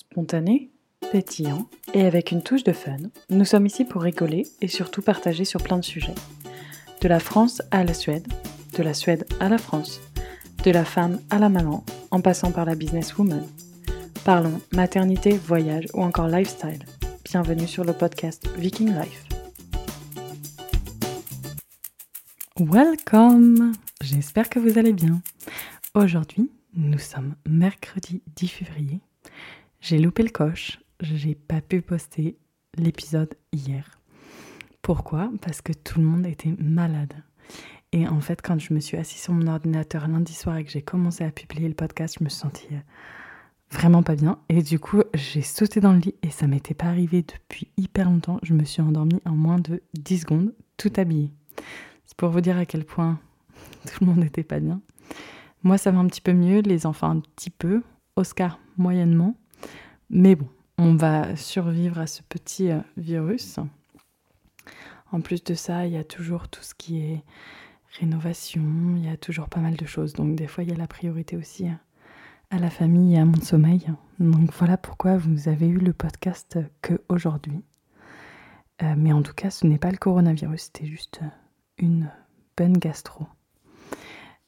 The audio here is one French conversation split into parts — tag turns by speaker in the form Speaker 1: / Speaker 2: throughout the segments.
Speaker 1: Spontané, pétillant et avec une touche de fun, nous sommes ici pour rigoler et surtout partager sur plein de sujets. De la France à la Suède, de la Suède à la France, de la femme à la maman, en passant par la businesswoman. Parlons maternité, voyage ou encore lifestyle. Bienvenue sur le podcast Viking Life. Welcome J'espère que vous allez bien. Aujourd'hui, nous sommes mercredi 10 février. J'ai loupé le coche, j'ai pas pu poster l'épisode hier. Pourquoi? Parce que tout le monde était malade. Et en fait, quand je me suis assise sur mon ordinateur lundi soir et que j'ai commencé à publier le podcast, je me sentais vraiment pas bien. Et du coup, j'ai sauté dans le lit et ça m'était pas arrivé depuis hyper longtemps. Je me suis endormie en moins de 10 secondes, tout habillée. C'est pour vous dire à quel point tout le monde n'était pas bien. Moi, ça va un petit peu mieux, les enfants un petit peu, Oscar moyennement. Mais bon, on va survivre à ce petit euh, virus. En plus de ça, il y a toujours tout ce qui est rénovation, il y a toujours pas mal de choses. Donc des fois, il y a la priorité aussi à la famille et à mon sommeil. Donc voilà pourquoi vous avez eu le podcast que aujourd'hui. Euh, mais en tout cas, ce n'est pas le coronavirus, c'était juste une bonne gastro.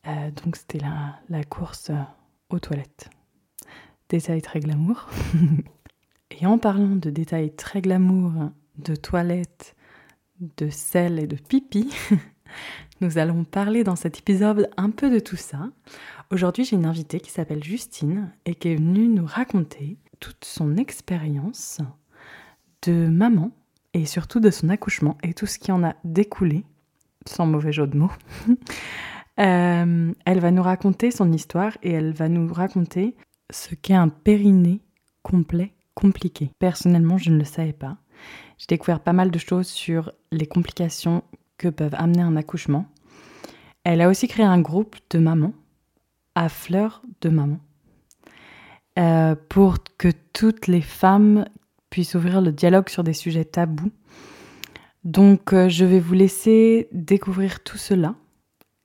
Speaker 1: Euh, donc c'était la course aux toilettes. Détail très glamour. et en parlant de détails très glamour, de toilettes, de sel et de pipi, nous allons parler dans cet épisode un peu de tout ça. Aujourd'hui, j'ai une invitée qui s'appelle Justine et qui est venue nous raconter toute son expérience de maman et surtout de son accouchement et tout ce qui en a découlé, sans mauvais jeu de mots. Euh, elle va nous raconter son histoire et elle va nous raconter ce qu'est un périnée complet compliqué. Personnellement, je ne le savais pas. J'ai découvert pas mal de choses sur les complications que peuvent amener un accouchement. Elle a aussi créé un groupe de mamans à fleurs de maman euh, pour que toutes les femmes puissent ouvrir le dialogue sur des sujets tabous. Donc euh, je vais vous laisser découvrir tout cela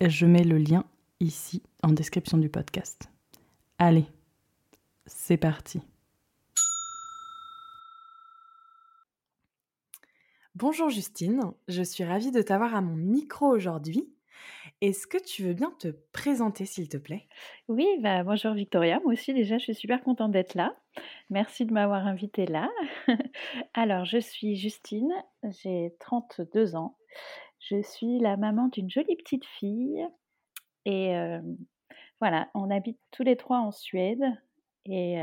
Speaker 1: je mets le lien ici en description du podcast. Allez, c'est parti. Bonjour Justine, je suis ravie de t'avoir à mon micro aujourd'hui. Est-ce que tu veux bien te présenter s'il te plaît?
Speaker 2: Oui, bah, bonjour Victoria, moi aussi déjà je suis super contente d'être là. Merci de m'avoir invitée là. Alors je suis Justine, j'ai 32 ans, je suis la maman d'une jolie petite fille et voilà, on habite tous les trois en Suède et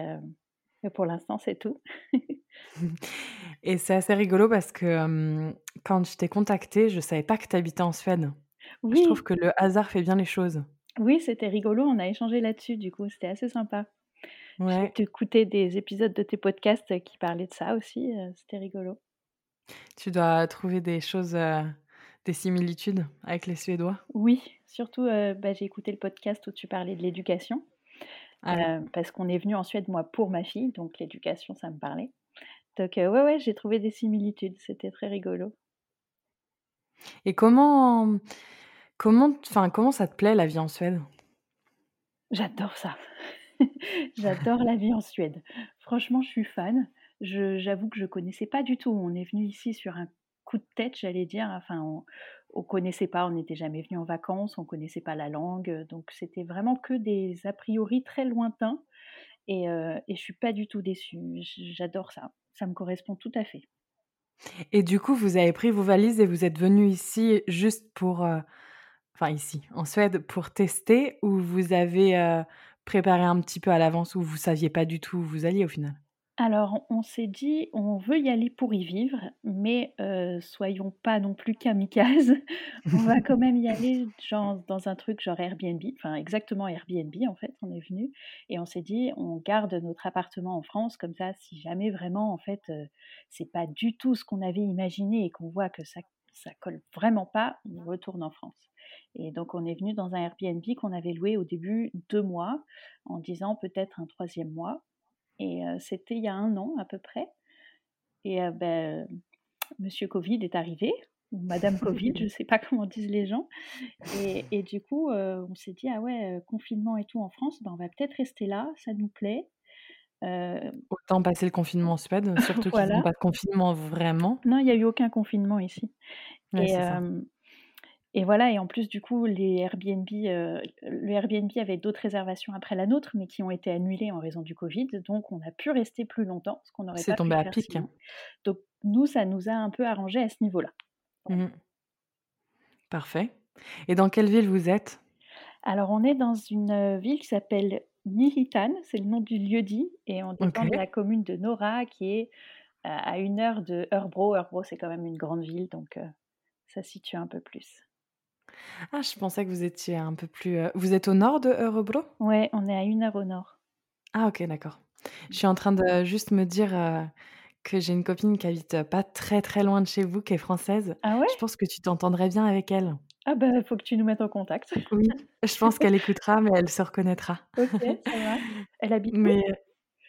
Speaker 2: pour l'instant c'est tout.
Speaker 1: et c'est assez rigolo parce que quand je t'ai contactée, je savais pas que tu habitais en Suède. Je trouve que le hasard fait bien les choses.
Speaker 2: Oui, c'était rigolo, on a échangé là-dessus du coup, c'était assez sympa. Ouais. J'ai écouté des épisodes de tes podcasts qui parlaient de ça aussi, c'était rigolo.
Speaker 1: Tu dois trouver des choses des similitudes avec les Suédois
Speaker 2: Oui, surtout, euh, bah, j'ai écouté le podcast où tu parlais de l'éducation. Euh, parce qu'on est venu en Suède, moi, pour ma fille, donc l'éducation, ça me parlait. Donc, euh, ouais, ouais, j'ai trouvé des similitudes. C'était très rigolo.
Speaker 1: Et comment, comment, enfin, comment ça te plaît la vie en Suède?
Speaker 2: J'adore ça. J'adore la vie en Suède. Franchement, je suis fan. j'avoue que je connaissais pas du tout. On est venu ici sur un coup de tête, j'allais dire. Enfin, on, connaissait pas, on n'était jamais venu en vacances, on connaissait pas la langue, donc c'était vraiment que des a priori très lointains. Et, euh, je suis pas du tout déçue. J'adore ça. Ça me correspond tout à fait.
Speaker 1: Et du coup, vous avez pris vos valises et vous êtes venu ici juste pour, euh, enfin ici, en Suède, pour tester, ou vous avez euh, préparé un petit peu à l'avance, ou vous saviez pas du tout où vous alliez au final?
Speaker 2: Alors, on s'est dit: «On veut y aller pour y vivre, mais soyons pas non plus kamikazes. On va quand même y aller genre dans un truc genre Airbnb», enfin exactement Airbnb en fait, on est venu et on s'est dit: «On garde notre appartement en France comme ça si jamais vraiment en fait, c'est pas du tout ce qu'on avait imaginé et qu'on voit que ça ça colle vraiment pas, on retourne en France» et donc on est venu dans un Airbnb qu'on avait loué au début deux mois, en disant peut-être un troisième mois et c'était il y a un an à peu près. Et ben, Monsieur Covid est arrivé, ou Madame Covid, je ne sais pas comment disent les gens. Et, du coup, on s'est dit, ah ouais, confinement et tout en France, ben, on va peut-être rester là, ça nous plaît.
Speaker 1: Autant passer le confinement en Suède, surtout qu'ils
Speaker 2: voilà.
Speaker 1: font pas de confinement vraiment.
Speaker 2: Non, il y a eu aucun confinement ici
Speaker 1: Ouais,
Speaker 2: et et voilà et en plus du coup les Airbnb, heu, le Airbnb avait d'autres réservations après la nôtre, mais qui ont été annulées en raison du covid, donc on a pu rester plus longtemps, ce qu'on n'aurait
Speaker 1: C'est
Speaker 2: pas pu
Speaker 1: tombé à
Speaker 2: faire
Speaker 1: pic.
Speaker 2: sinon. Donc nous, ça nous a un peu arrangé à ce niveau-là.
Speaker 1: Mmh Parfait et dans quelle ville vous êtes?
Speaker 2: Alors on est dans une, heu, ville qui s'appelle Nyhitan, c'est le nom du lieu-dit et on dépend de la commune de Nora qui est, heu, à 1 heure de Örebro. Örebro, c'est quand même une grande ville donc heu, ça situe un peu plus.
Speaker 1: Ah, je pensais que vous étiez un peu plus, heu vous êtes au nord de Örebro?
Speaker 2: Ouais, on est à 1 heure au nord.
Speaker 1: Ah OK, d'accord. Je suis en train de juste me dire, heu, que j'ai une copine qui habite, pas très, très loin de chez vous, qui est française.
Speaker 2: Ah ouais?
Speaker 1: Je pense que tu t'entendrais bien avec elle.
Speaker 2: Ah bah, faut que tu nous mettes en contact.
Speaker 1: Oui, je pense qu'elle écoutera, mais elle se reconnaîtra.
Speaker 2: OK, ça marche. Elle habite où?
Speaker 1: Mais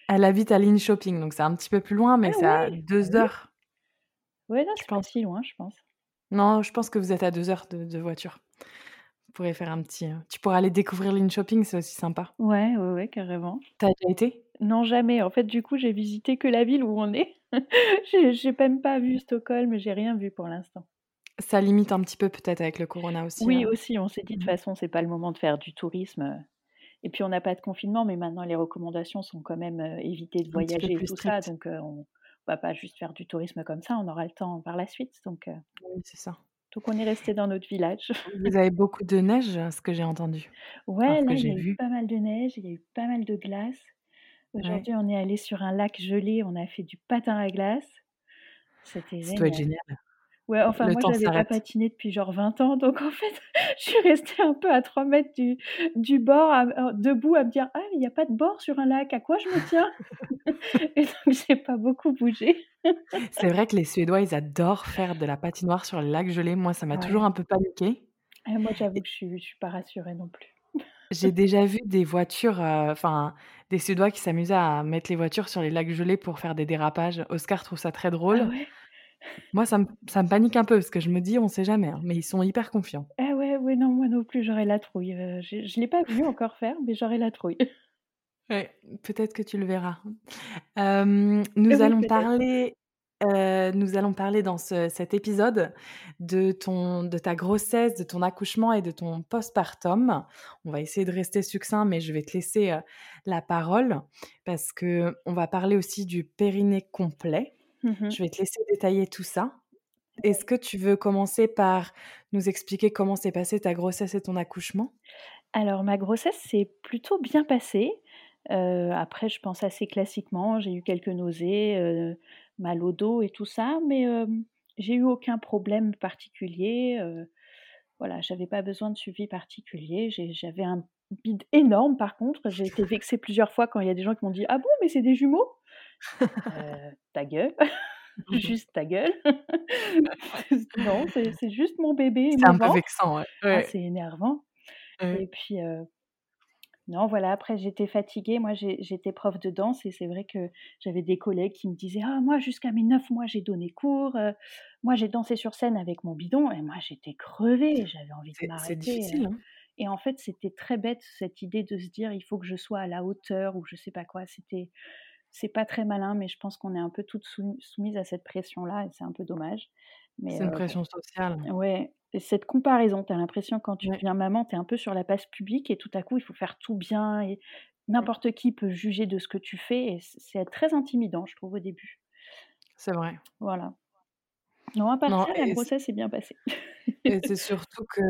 Speaker 1: elle habite à Linköping, donc c'est un petit peu plus loin,
Speaker 2: Ah
Speaker 1: mais c'est à
Speaker 2: ouais! Ah
Speaker 1: 2
Speaker 2: oui?
Speaker 1: heures,
Speaker 2: Ouais, non,
Speaker 1: je
Speaker 2: c'est pas
Speaker 1: pense.
Speaker 2: si loin, je pense.
Speaker 1: Non, je pense que vous êtes à 2 heures de de voiture. Vous pourrez faire un petit, heu tu pourras aller découvrir Linköping, c'est aussi sympa.
Speaker 2: Ouais, ouais, ouais, carrément.
Speaker 1: Tu as déjà été?
Speaker 2: Non, jamais. En fait, du coup, j'ai visité que la ville où on est. J'ai même pas vu Stockholm, j'ai rien vu pour l'instant.
Speaker 1: Ça limite un petit peu peut-être avec le corona aussi,
Speaker 2: Oui,
Speaker 1: heu?
Speaker 2: aussi, on s'est dit: «De toute
Speaker 1: Mmh
Speaker 2: façon, c'est pas le moment de faire du tourisme», et puis on n'a pas de confinement, mais maintenant les recommandations sont quand même, heu, éviter de
Speaker 1: Un
Speaker 2: voyager et tout ça, donc heu, on va pas juste faire du tourisme comme ça, on aura le temps par la suite, donc heu,
Speaker 1: Oui, c'est ça.
Speaker 2: donc on est resté dans notre village.
Speaker 1: Vous avez beaucoup de neige, à ce que j'ai entendu?
Speaker 2: Ouais, là, il y a eu pas mal de neige, il y a eu pas mal de glace.
Speaker 1: Ouais.
Speaker 2: Aujourd'hui, on est allé sur un lac gelé, on a fait du patin à glace. C'était
Speaker 1: Ça doit être
Speaker 2: génial. Ouais, enfin
Speaker 1: Le
Speaker 2: moi j'avais pas patiné depuis genre 20 ans, donc en fait, je suis restée un peu à 3 mètres du du bord à heu, debout à me dire: «Ah mais il y a pas de bord sur un lac, à quoi je me tiens?» et donc j'ai pas beaucoup bougé.
Speaker 1: C'est vrai que les Suédois, ils adorent faire de la patinoire sur les lacs gelés. Moi, ça m'a toujours un peu paniquée
Speaker 2: Ah moi j'avoue que je je suis pas rassurée non plus.
Speaker 1: j'ai déjà vu des voitures, heu, enfin, des Suédois qui s'amusaient à mettre les voitures sur les lacs gelés pour faire des dérapages. Oscar trouve ça très
Speaker 2: Ah
Speaker 1: drôle.
Speaker 2: ouais?
Speaker 1: Moi, ça me ça me panique un peu parce que je me dis: «On sait jamais, hein», mais ils sont hyper confiants.
Speaker 2: Ah ouais, ouais, non, moi non plus, j'aurais la trouille, heu, je je l'ai pas vu encore faire, mais j'aurais la trouille.
Speaker 1: Ouais, peut-être que tu le verras. Nous
Speaker 2: Oui,
Speaker 1: allons parler, heu, nous allons parler dans ce cet épisode de ton de ta grossesse, de ton accouchement et de ton postpartum. On va essayer de rester succinct, mais je vais te laisser, heu, la parole parce qu'on va parler aussi du périnée complet.
Speaker 2: Mmh mh.
Speaker 1: Je vais te laisser détailler tout ça. Est-ce que tu veux commencer par nous expliquer comment s'est passée ta grossesse et ton accouchement?
Speaker 2: Alors ma grossesse s'est plutôt bien passée. Heu, après je pense assez classiquement, j'ai eu quelques nausées, heu, mal au dos et tout ça, mais j'ai eu aucun problème particulier, heu, voilà, j'avais pas besoin de suivi particulier. J'avais un bide énorme par contre, j'ai été vexée plusieurs fois quand il y a des gens qui m'ont dit: «Ah bon, mais c'est des jumeaux?» Heu, ta gueule, juste ta gueule. Non, c'est c'est juste mon bébé
Speaker 1: C'est un peu vexant, ouais.
Speaker 2: Ah
Speaker 1: Ouais,
Speaker 2: c'est énervant et puis, Non, voilà, après j'étais fatiguée. Moi, j'étais prof de danse et c'est vrai que j'avais des collègues qui me disaient: «Ah moi jusqu'à mes 9 mois, j'ai donné cours, moi j'ai dansé sur scène avec mon bidon» et moi j'étais crevée, j'avais envie de
Speaker 1: C'est c'est
Speaker 2: m'arrêter, heu
Speaker 1: difficile, hein?
Speaker 2: et en fait, c'était très bête cette idée de se dire: «Il faut que je sois à la hauteur» ou je sais pas quoi. C'était c'est pas très malin, mais je pense qu'on est un peu toutes soumis soumises à cette pression-là et c'est un peu dommage.
Speaker 1: C'est une
Speaker 2: heu,
Speaker 1: pression sociale.
Speaker 2: ouais et cette comparaison, tu as l'impression quand tu
Speaker 1: Ouais.
Speaker 2: deviens maman, tu es un peu sur la place publique et tout à coup, il faut faire tout bien et n'importe qui peut juger de ce que tu fais et c'est très intimidant, je trouve, au début.
Speaker 1: C'est vrai.
Speaker 2: Voilà. Non, à part
Speaker 1: Non
Speaker 2: ça, la grossesse s'est bien passée.
Speaker 1: et c'est surtout que,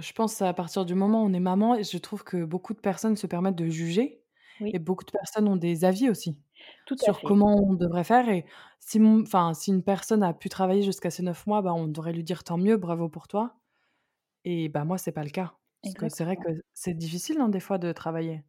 Speaker 1: je pense à partir du moment où on est maman et je trouve que beaucoup de personnes se permettent de juger
Speaker 2: Oui,
Speaker 1: et beaucoup de personnes ont des avis aussi
Speaker 2: tout
Speaker 1: sur
Speaker 2: fait,
Speaker 1: comment on devrait faire et si enfin, si une personne a pu travailler jusqu'à ses 9 mois, bah, on devrait lui dire: «Tant mieux, bravo pour toi» et bah, moi, c'est pas le cas. Parce que c'est vrai que c'est difficile, hein, des fois de travailler.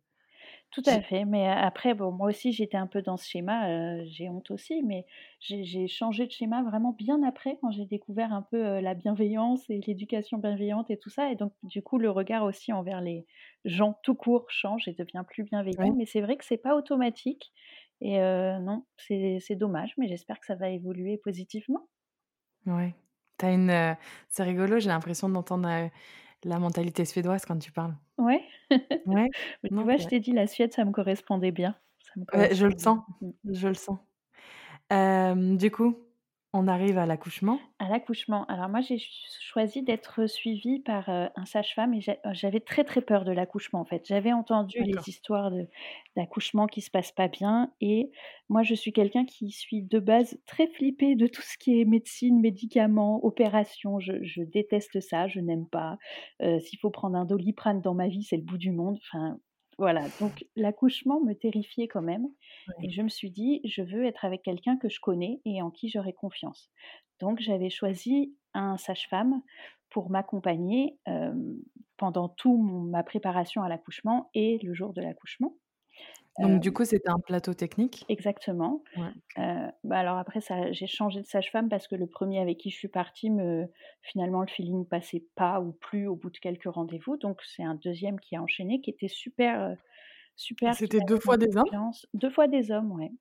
Speaker 2: Tout à fait, mais après, bon, moi aussi, j'étais un peu dans ce schéma, j'ai honte aussi, mais j'ai changé de schéma vraiment bien après, quand j'ai découvert un peu, la bienveillance et l'éducation bienveillante et tout ça et donc du coup, le regard aussi envers les gens tout court change et devient plus bienveillant, mais c'est vrai que c'est pas automatique et non, c'est dommage, mais j'espère que ça va évoluer positivement.
Speaker 1: ouais. As une, c'est rigolo, j'ai l'impression d'entendre, la mentalité suédoise quand tu parles.
Speaker 2: Ouais,
Speaker 1: Ouais,
Speaker 2: tu
Speaker 1: non,
Speaker 2: vois, je t'ai dit, la Suède, ça me correspondait bien. Ça me
Speaker 1: Ouais, je le sens,
Speaker 2: bien.
Speaker 1: Je le sens. Du coup, on arrive à l'accouchement?
Speaker 2: À l'accouchement, alors moi j'ai ch choisi d'être suivie par, heu, un sage-femme et j'a euh, j'avais très, très peur de l'accouchement, en fait. J'avais entendu les histoires d'accouchement qui se passent pas bien et moi je suis quelqu'un qui suis de base très flippée de tout ce qui est médecine, médicaments, opérations. Je je déteste ça, je n'aime pas. Heu, s'il faut prendre un Doliprane dans ma vie, c'est le bout du monde. Enfin, voilà, donc l'accouchement me terrifiait quand même et je me suis dit: «Je veux être avec quelqu'un que je connais et en qui j'aurai confiance». Donc j'avais choisi un sage-femme pour m'accompagner, pendant tout mon ma préparation à l'accouchement et le jour de l'accouchement.
Speaker 1: Donc du
Speaker 2: Hem
Speaker 1: coup, c'était un plateau technique?
Speaker 2: exactement.
Speaker 1: Ouais.
Speaker 2: Heu, bah, alors après ça j'ai changé de sage-femme parce que le premier avec qui je suis partie me finalement le feeling passait pas ou plus au bout de quelques rendez-vous. Donc c'est un deuxième qui a enchaîné, qui était super, heu, super,
Speaker 1: C'était
Speaker 2: m'a
Speaker 1: 2
Speaker 2: mis en
Speaker 1: fois des hommes?
Speaker 2: 2 fois des hommes, ouais.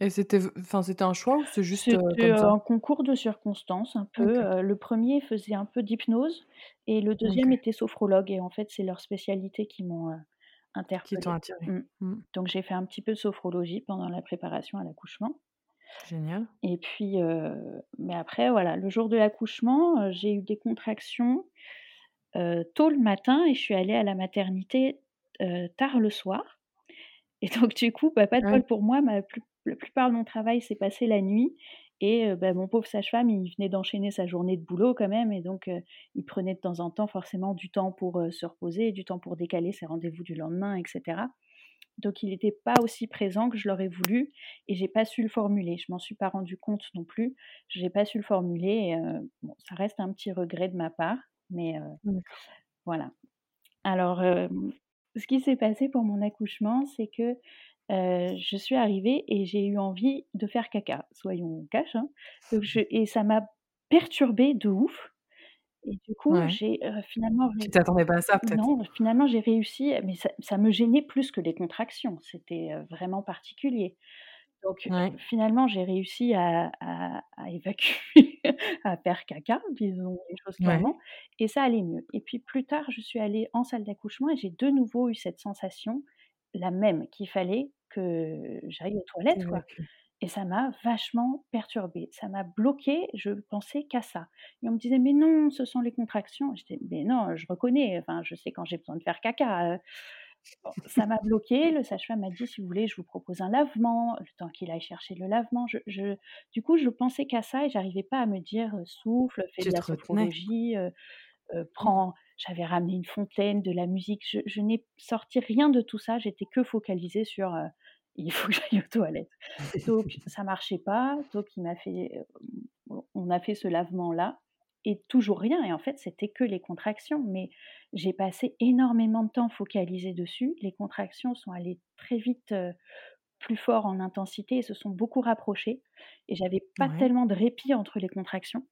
Speaker 1: Et c'était enfin, c'était un choix ou c'est juste,
Speaker 2: C'était,
Speaker 1: comme ça?
Speaker 2: un concours de circonstances un peu, le premier faisait un peu d'hypnose et le deuxième était sophrologue et en fait, c'est leurs spécialités qui m'ont,
Speaker 1: Qui t'ont attiré?
Speaker 2: Mmh.
Speaker 1: Mmh.
Speaker 2: Donc j'ai fait un petit peu de sophrologie pendant la préparation à l'accouchement
Speaker 1: Génial.
Speaker 2: et puis, mais après voilà, le jour de l'accouchement, j'ai eu des contractions, tôt le matin et je suis allée à la maternité, tard le soir et donc du coup, bah, pas de bol pour moi, ma plus la plupart de mon travail s'est passé la nuit et bah, mon pauvre sage-femme, il venait d'enchaîner sa journée de boulot quand même et donc il prenait de temps en temps forcément du temps pour, se reposer, du temps pour décaler ses rendez-vous du lendemain et cetera. Donc il était pas aussi présent que je l'aurais voulu et j'ai pas su le formuler. Je m'en suis pas rendu compte non plus. J'ai pas su le formuler et bon, ça reste un petit regret de ma part, mais
Speaker 1: D'accord.
Speaker 2: voilà. Alors, ce qui s'est passé pour mon accouchement, c'est que, heu, je suis arrivée et j'ai eu envie de faire caca, soyons cash, hein. Donc je et ça m'a perturbée de ouf et du coup,
Speaker 1: Ouais.
Speaker 2: j'ai, heu, finalement
Speaker 1: Tu t'attendais pas à ça peut-être?
Speaker 2: non, finalement j'ai réussi, mais ça ça me gênait plus que les contractions, c'était, vraiment particulier. Donc
Speaker 1: Ouais.
Speaker 2: finalement, j'ai réussi à à à évacuer, à faire caca, disons les choses
Speaker 1: Ouais.
Speaker 2: clairement et ça allait mieux et puis plus tard, je suis allée en salle d'accouchement et j'ai de nouveau eu cette sensation, la même, qu'il fallait que j'aille aux toilettes, quoi et ça m'a vachement perturbée. Ça m'a bloquée, je pensais qu'à ça et on me disait: «Mais non, ce sont les contractions». J'étais: «Mais non, je reconnais, enfin, je sais quand j'ai besoin de faire caca, heu». Bon, ça m'a bloquée, le sage-femme m'a dit: «Si vous voulez, je vous propose un lavement», le temps qu'il aille chercher le lavement. Je je du coup, je pensais qu'à ça et j'arrivais pas à me dire, heu: «Souffle, fais de la sophrologie, heu heu,
Speaker 1: Mmh.
Speaker 2: prends» j'avais ramené une fontaine, de la musique, je je n'ai sorti rien de tout ça, j'étais que focalisée sur, heu: «Il faut que j'aille aux toilettes». Donc ça marchait pas, donc il m'a fait, heu, on a fait ce lavement-là et toujours rien et en fait, c'était que les contractions, mais j'ai passé énormément de temps focalisée dessus. Les contractions sont allées très vite, heu, plus fort en intensité et se sont beaucoup rapprochées et j'avais pas
Speaker 1: Ouais.
Speaker 2: tellement de répit entre les contractions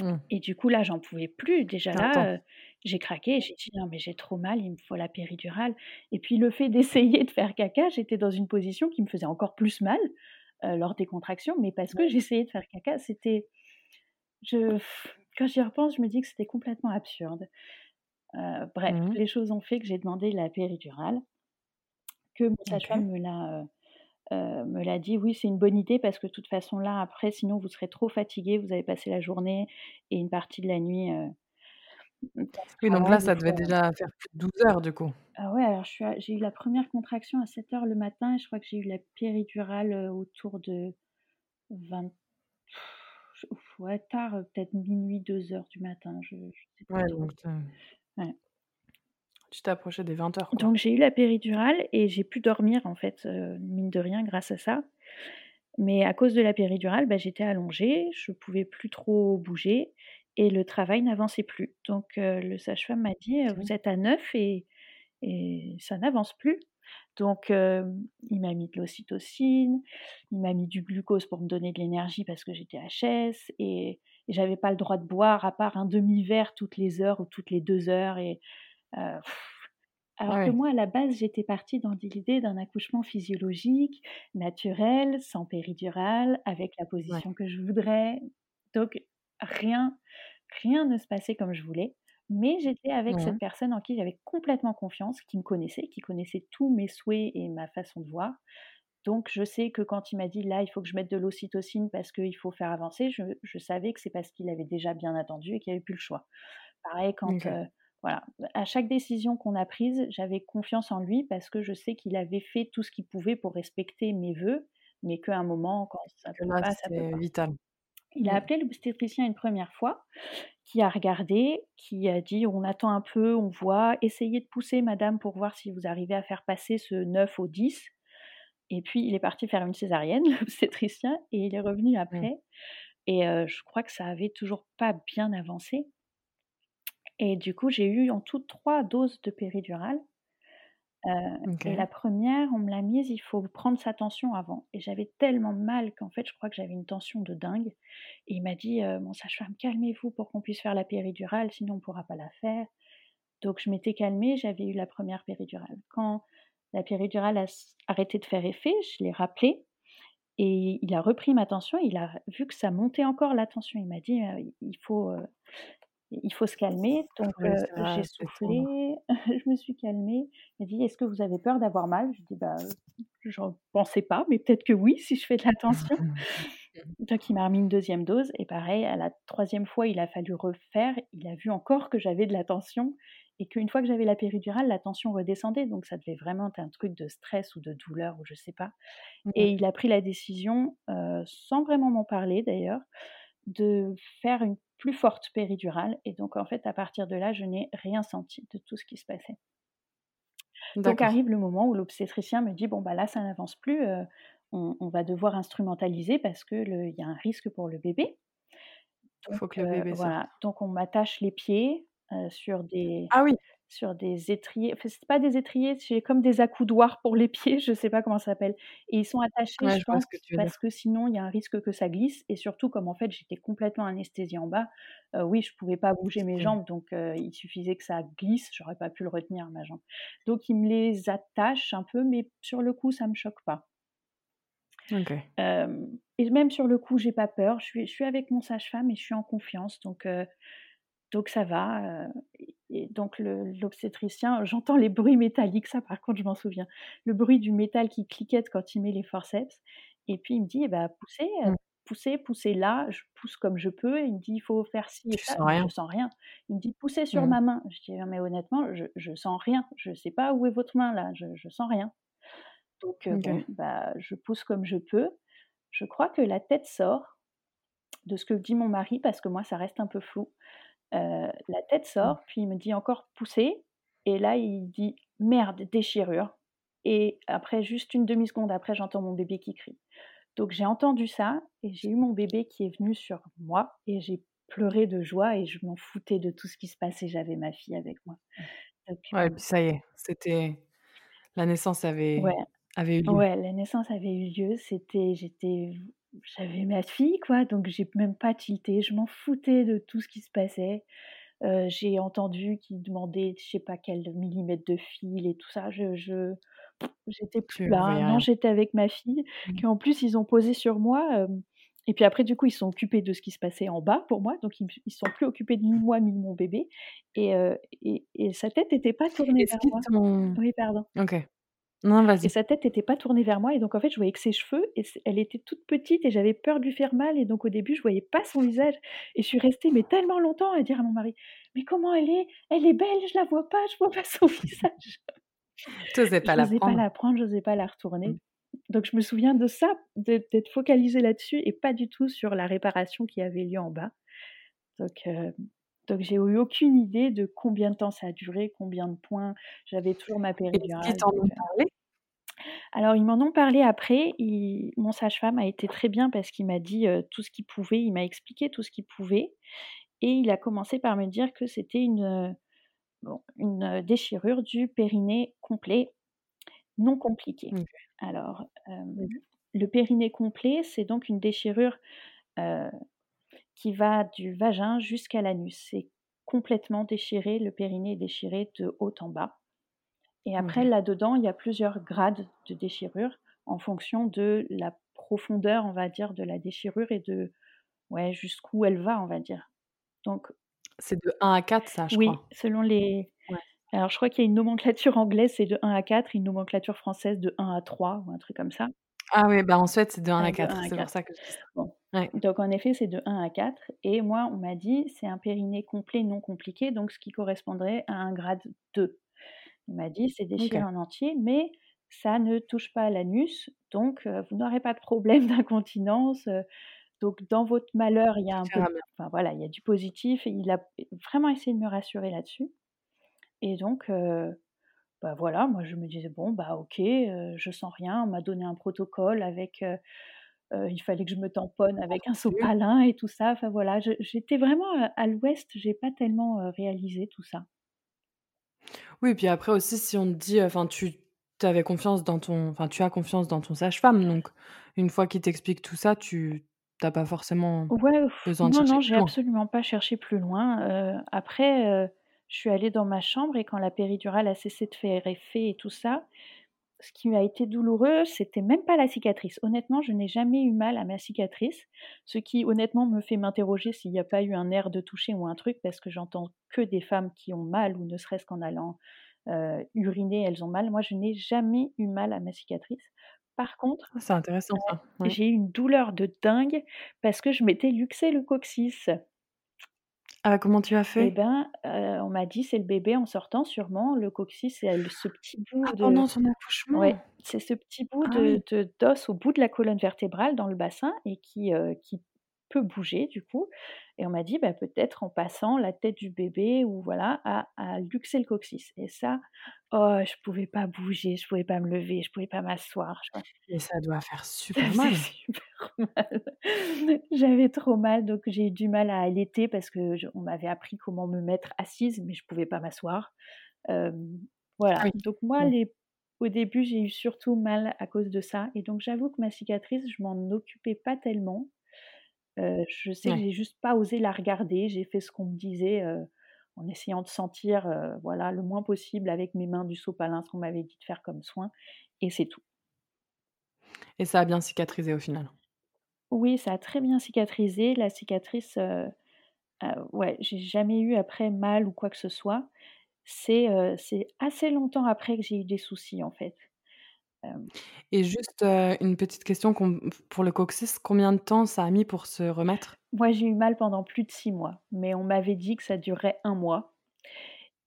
Speaker 1: Mmh.
Speaker 2: et du coup, là, j'en pouvais plus. Déjà là, j'ai craqué, j'ai dit: «Non mais j'ai trop mal, il me faut la péridurale» et puis le fait d'essayer de faire caca, j'étais dans une position qui me faisait encore plus mal, lors des contractions, mais parce que j'essayais de faire caca, c'était je quand j'y repense, je me dis que c'était complètement absurde. Bref,
Speaker 1: Mmh mh.
Speaker 2: les choses ont fait que j'ai demandé la péridurale, que mon sage-femme me l'a, heu, me l'a dit: «Oui, c'est une bonne idée parce que de toute façon là, après, sinon vous serez trop fatigué, vous avez passé la journée et une partie de la nuit, heu, mmh,
Speaker 1: Oui, donc là, ça devait
Speaker 2: fois»
Speaker 1: déjà faire plus de 12 heures du coup?
Speaker 2: ah ouais, alors j'ai eu la première contraction à 07:00 le matin et je crois que j'ai eu la péridurale, heu, autour de 20 je ouais, tard, peut-être 00:00-02:00 du matin, je je sais plus
Speaker 1: Ouais, donc
Speaker 2: Ouais.
Speaker 1: Tu t'approchais des 20 heures, quoi?
Speaker 2: Donc j'ai eu la péridurale et j'ai pu dormir en fait, heu, mine de rien grâce à ça. Mais à cause de la péridurale, bah, j'étais allongée, je pouvais plus trop bouger et le travail n'avançait plus. Donc heu, le sage-femme m'a dit: «Heu,
Speaker 1: OK.
Speaker 2: vous êtes à 9 et et ça n'avance plus». Donc il m'a mis de l'ocytocine, il m'a mis du glucose pour me donner de l'énergie parce que j'étais HS et et j'avais pas le droit de boire à part un demi-verre toutes les heures ou toutes les 2 heures et heu alors que moi, à la base, j'étais partie dans l'idée d'un accouchement physiologique, naturel, sans péridurale, avec la
Speaker 1: Ouais.
Speaker 2: position que je voudrais. Donc rien rien ne se passait comme je voulais. Mais j'étais avec
Speaker 1: Ouais.
Speaker 2: cette personne en qui j'avais complètement confiance, qui me connaissait, qui connaissait tous mes souhaits et ma façon de voir. Donc je sais que quand il m'a dit: «Là, il faut que je mette de l'ocytocine parce qu'il faut faire avancer», je je savais que c'est parce qu'il avait déjà bien attendu et qu'il y avait plus le choix. Pareil quand, heu, voilà, à chaque décision qu'on a prise, j'avais confiance en lui parce que je sais qu'il avait fait tout ce qu'il pouvait pour respecter mes vœux, mais qu'à un moment, quand ça peut
Speaker 1: là,
Speaker 2: pas, ça peut pas.
Speaker 1: vital.
Speaker 2: Il a
Speaker 1: Mmh.
Speaker 2: appelé l'obstétricien une première fois, qui a regardé, qui a dit: «On attend un peu, on voit, essayez de pousser madame pour voir si vous arrivez à faire passer ce 9 au 10». Et puis il est parti faire une césarienne, l'obstétricien et il est revenu
Speaker 1: Mmh.
Speaker 2: après et je crois que ça avait toujours pas bien avancé et du coup, j'ai eu en tout 3 doses de péridurale, heu et la première, on me l'a mise, il faut prendre sa tension avant et j'avais tellement mal qu'en fait, je crois que j'avais une tension de dingue et il m'a dit, mon sage-femme: «Calmez-vous pour qu'on puisse faire la péridurale, sinon on pourra pas la faire». Donc je m'étais calmée, j'avais eu la première péridurale. Quand la péridurale a arrêté de faire effet, je l'ai rappelé et il a repris ma tension, il a vu que ça montait encore la tension. Il m'a dit, heu: «Il faut, il faut se calmer». Donc
Speaker 1: Oui,
Speaker 2: j'ai soufflé, je me suis calmée. Il m'a dit: «Est-ce que vous avez peur d'avoir mal?» je lui ai dit: «Bah, j'en pensais pas, mais peut-être que oui, si je fais de la tension». Donc il m'a remis une deuxième dose et pareil, à la troisième fois, il a fallu refaire. Il a vu encore que j'avais de la tension et qu'une fois que j'avais la péridurale, la tension redescendait. Donc ça devait vraiment être un truc de stress ou de douleur ou je sais pas
Speaker 1: Ouais.
Speaker 2: et il a pris la décision, sans vraiment m'en parler d'ailleurs, de faire une plus forte péridurale et donc en fait, à partir de là, je n'ai rien senti de tout ce qui se passait. Donc arrive le moment où l'obstétricien me dit: «Bon, bah, là, ça n'avance plus, heu, on on va devoir instrumentaliser parce que le il y a un risque pour le bébé». Donc
Speaker 1: Faut que le
Speaker 2: heu,
Speaker 1: bébé
Speaker 2: voilà, donc on m'attache les pieds, heu, sur des
Speaker 1: Ah oui!
Speaker 2: sur des étriers enfin, c'est pas des étriers, c'est comme des accoudoirs pour les pieds, je sais pas comment ça s'appelle et ils sont attachés,
Speaker 1: Ouais,
Speaker 2: je pense,
Speaker 1: que
Speaker 2: parce que sinon il y a un risque que ça glisse et surtout comme en fait j'étais complètement anesthésiée en bas, heu, oui, je pouvais pas bouger mes jambes donc heu, il suffisait que ça glisse, j'aurais pas pu le retenir ma jambe. Donc il me les attache un peu mais sur le coup ça me choque pas.
Speaker 1: OK.
Speaker 2: Hem et même sur le coup, j'ai pas peur, je suis je suis avec mon sage-femme et je suis en confiance donc donc ça va, et donc l'obstétricien j'entends les bruits métalliques, ça par contre je m'en souviens. Le bruit du métal qui cliquette quand il met les forceps et puis il me dit: «Eh bah, poussez, heu,
Speaker 1: Mmh.
Speaker 2: poussez, poussez là». Je pousse comme je peux et il me dit: «Il faut faire ci et ça».
Speaker 1: sens
Speaker 2: Mais je
Speaker 1: rien?
Speaker 2: sens rien. Il me dit: «Poussez sur
Speaker 1: Mmh.
Speaker 2: ma main». Je dis: «Non mais honnêtement, je je sens rien. Je sais pas où est votre main là, je je sens rien». Donc bon, bah, je pousse comme je peux. Je crois que la tête sort, de ce que dit mon mari, parce que moi ça reste un peu flou. Heu, la tête sort, puis il me dit encore: «Poussez» et là il dit: «Merde, déchirure» et après juste une demi seconde après, j'entends mon bébé qui crie. Donc j'ai entendu ça et j'ai eu mon bébé qui est venu sur moi et j'ai pleuré de joie et je m'en foutais de tout ce qui se passait, j'avais ma fille avec moi. Donc
Speaker 1: Ouais, et
Speaker 2: heu
Speaker 1: puis ça y est, c'était la naissance
Speaker 2: Ouais,
Speaker 1: avait avait eu lieu.
Speaker 2: ouais, la naissance avait eu lieu, c'était j'étais j'avais ma fille quoi, donc j'ai même pas tilté, je m'en foutais de tout ce qui se passait. Heu, j'ai entendu qu'il demandait je sais pas quel millimètre de fil et tout ça, je je j'étais plus là. Non, j'étais avec ma fille
Speaker 1: Mmh.
Speaker 2: qui en plus ils ont posé sur moi, hem et puis après du coup, ils sont occupés de ce qui se passait en bas pour moi, donc ils se sont plus occupés de ni moi ni de mon bébé et heu et et sa tête était pas tournée vers moi. Oui, pardon.
Speaker 1: OK. Non,
Speaker 2: Et
Speaker 1: vas-y.
Speaker 2: sa tête était pas tournée vers moi et donc en fait, je voyais que ses cheveux et elle était toute petite et j'avais peur de lui faire mal et donc au début, je voyais pas son visage et je suis restée mais tellement longtemps à dire à mon mari: «Mais comment elle est? Elle est belle, je la vois pas, je vois pas son visage».
Speaker 1: Tu osais pas la
Speaker 2: J'osais pas
Speaker 1: prendre?
Speaker 2: la prendre, j'osais pas la
Speaker 1: Mmh.
Speaker 2: retourner. Donc je me souviens de ça, d'être focalisée là-dessus et pas du tout sur la réparation qui avait lieu en bas. Donc heu, donc j'ai eu aucune idée de combien de temps ça a duré, combien de points. J'avais toujours ma péridurale
Speaker 1: t'en
Speaker 2: donc
Speaker 1: ont
Speaker 2: heu
Speaker 1: parlé?
Speaker 2: Alors ils m'en ont parlé après, il mon sage-femme a été très bien parce qu'il m'a dit, tout ce qu'il pouvait, il m'a expliqué tout ce qu'il pouvait et il a commencé par me dire que c'était une, bon, une, déchirure du périnée complet, non compliquée.
Speaker 1: OK.
Speaker 2: Alors,
Speaker 1: OK.
Speaker 2: le périnée complet, c'est donc une déchirure, qui va du vagin jusqu'à l'anus. C'est complètement déchiré, le périnée est déchiré de haut en bas. Et après,
Speaker 1: OK.
Speaker 2: là-dedans, il y a plusieurs grades de déchirure en fonction de la profondeur, on va dire, de la déchirure et de ouais, jusqu'où elle va, on va dire. Donc
Speaker 1: C'est de 1 à 4 ça, je
Speaker 2: Oui,
Speaker 1: crois?
Speaker 2: selon les
Speaker 1: Ouais.
Speaker 2: alors je crois qu'il y a une nomenclature anglaise, c'est de 1 à 4, une nomenclature française de 1 à 3 ou un truc comme ça.
Speaker 1: Ah oui, bah, en Suède, c'est de 1
Speaker 2: Ouais,
Speaker 1: à
Speaker 2: de 1
Speaker 1: 4,
Speaker 2: à
Speaker 1: c'est pour
Speaker 2: 4.
Speaker 1: ça que.
Speaker 2: Bon,
Speaker 1: Ouais.
Speaker 2: donc en effet, c'est de 1 à 4 et moi, on m'a dit: «C'est un périnée complet non compliqué», donc ce qui correspondrait à un grade 2. Il m'a dit: «C'est déchiré
Speaker 1: OK.
Speaker 2: en entier, mais ça ne touche pas à l'anus, donc vous n'aurez pas de problème d'incontinence, donc dans votre malheur, il y a un peu enfin voilà, il y a du positif» et il a vraiment essayé de me rassurer là-dessus et donc bah, voilà, moi je me disais: «Bon, bah, OK, heu, je sens rien». On m'a donné un protocole avec, heu heu, il fallait que je me tamponne avec un sopalin et tout ça, enfin voilà, je j'étais vraiment à l'ouest, j'ai pas tellement, réalisé tout ça.
Speaker 1: Oui, puis après aussi, si on te dit, enfin, tu avais confiance dans ton enfin, tu as confiance dans ton sage-femme, donc une fois qu'il t'explique tout ça, tu tu as pas forcément
Speaker 2: Ouais,
Speaker 1: besoin de
Speaker 2: non,
Speaker 1: chercher
Speaker 2: non,
Speaker 1: plus
Speaker 2: j'ai
Speaker 1: loin.
Speaker 2: absolument pas cherché plus loin, après, je suis allée dans ma chambre et quand la péridurale a cessé de faire effet et tout ça, ce qui m'a été douloureux, c'était même pas la cicatrice. Honnêtement, je n'ai jamais eu mal à ma cicatrice, ce qui honnêtement me fait m'interroger s'il y a pas eu un nerf de toucher ou un truc parce que j'entends que des femmes qui ont mal ou ne serait-ce qu'en allant, heu, uriner, elles ont mal. Moi, je n'ai jamais eu mal à ma cicatrice. Par contre,
Speaker 1: Ah, c'est intéressant
Speaker 2: ouais. j'ai eu une douleur de dingue parce que je m'étais luxé le coccyx.
Speaker 1: Ah, comment tu as
Speaker 2: Et
Speaker 1: fait?
Speaker 2: ben, heu, on m'a dit: «C'est le bébé en sortant sûrement, le coccyx, c'est l ce petit bout
Speaker 1: Ah,
Speaker 2: de»
Speaker 1: pendant ton accouchement?
Speaker 2: ouais, c'est ce petit bout
Speaker 1: Ah
Speaker 2: de
Speaker 1: oui.
Speaker 2: de d'os au bout de la colonne vertébrale dans le bassin et qui, heu, qui peut bouger du coup et on m'a dit: «Bah, peut-être en passant la tête du bébé ou voilà, à à luxer le coccyx» et ça, oh, je pouvais pas bouger, je pouvais pas me lever, je pouvais pas m'asseoir, je
Speaker 1: Et ça doit faire super mal.
Speaker 2: super mal. J'avais trop mal, donc j'ai eu du mal à allaiter parce que je on m'avait appris comment me mettre assise, mais je pouvais pas m'asseoir.
Speaker 1: Ah
Speaker 2: voilà,
Speaker 1: oui,
Speaker 2: donc moi les au début, j'ai eu surtout mal à cause de ça et donc j'avoue que ma cicatrice, je m'en occupais pas tellement. Heu, je sais que
Speaker 1: Ouais.
Speaker 2: j'ai juste pas osé la regarder, j'ai fait ce qu'on me disait, heu, en essayant de sentir, heu, voilà, le moins possible avec mes mains du sopalin, ce qu'on m'avait dit de faire comme soin et c'est tout.
Speaker 1: Et ça a bien cicatrisé au final?
Speaker 2: Oui, ça a très bien cicatrisé. La cicatrice, ouais, j'ai jamais eu après mal ou quoi que ce soit. C'est assez longtemps après que j'ai eu des soucis, en fait.
Speaker 1: Et juste, heu, une petite question pour le coccyx, combien de temps ça a mis pour se remettre?
Speaker 2: moi, j'ai eu mal pendant plus de 6 mois, mais on m'avait dit que ça durerait un mois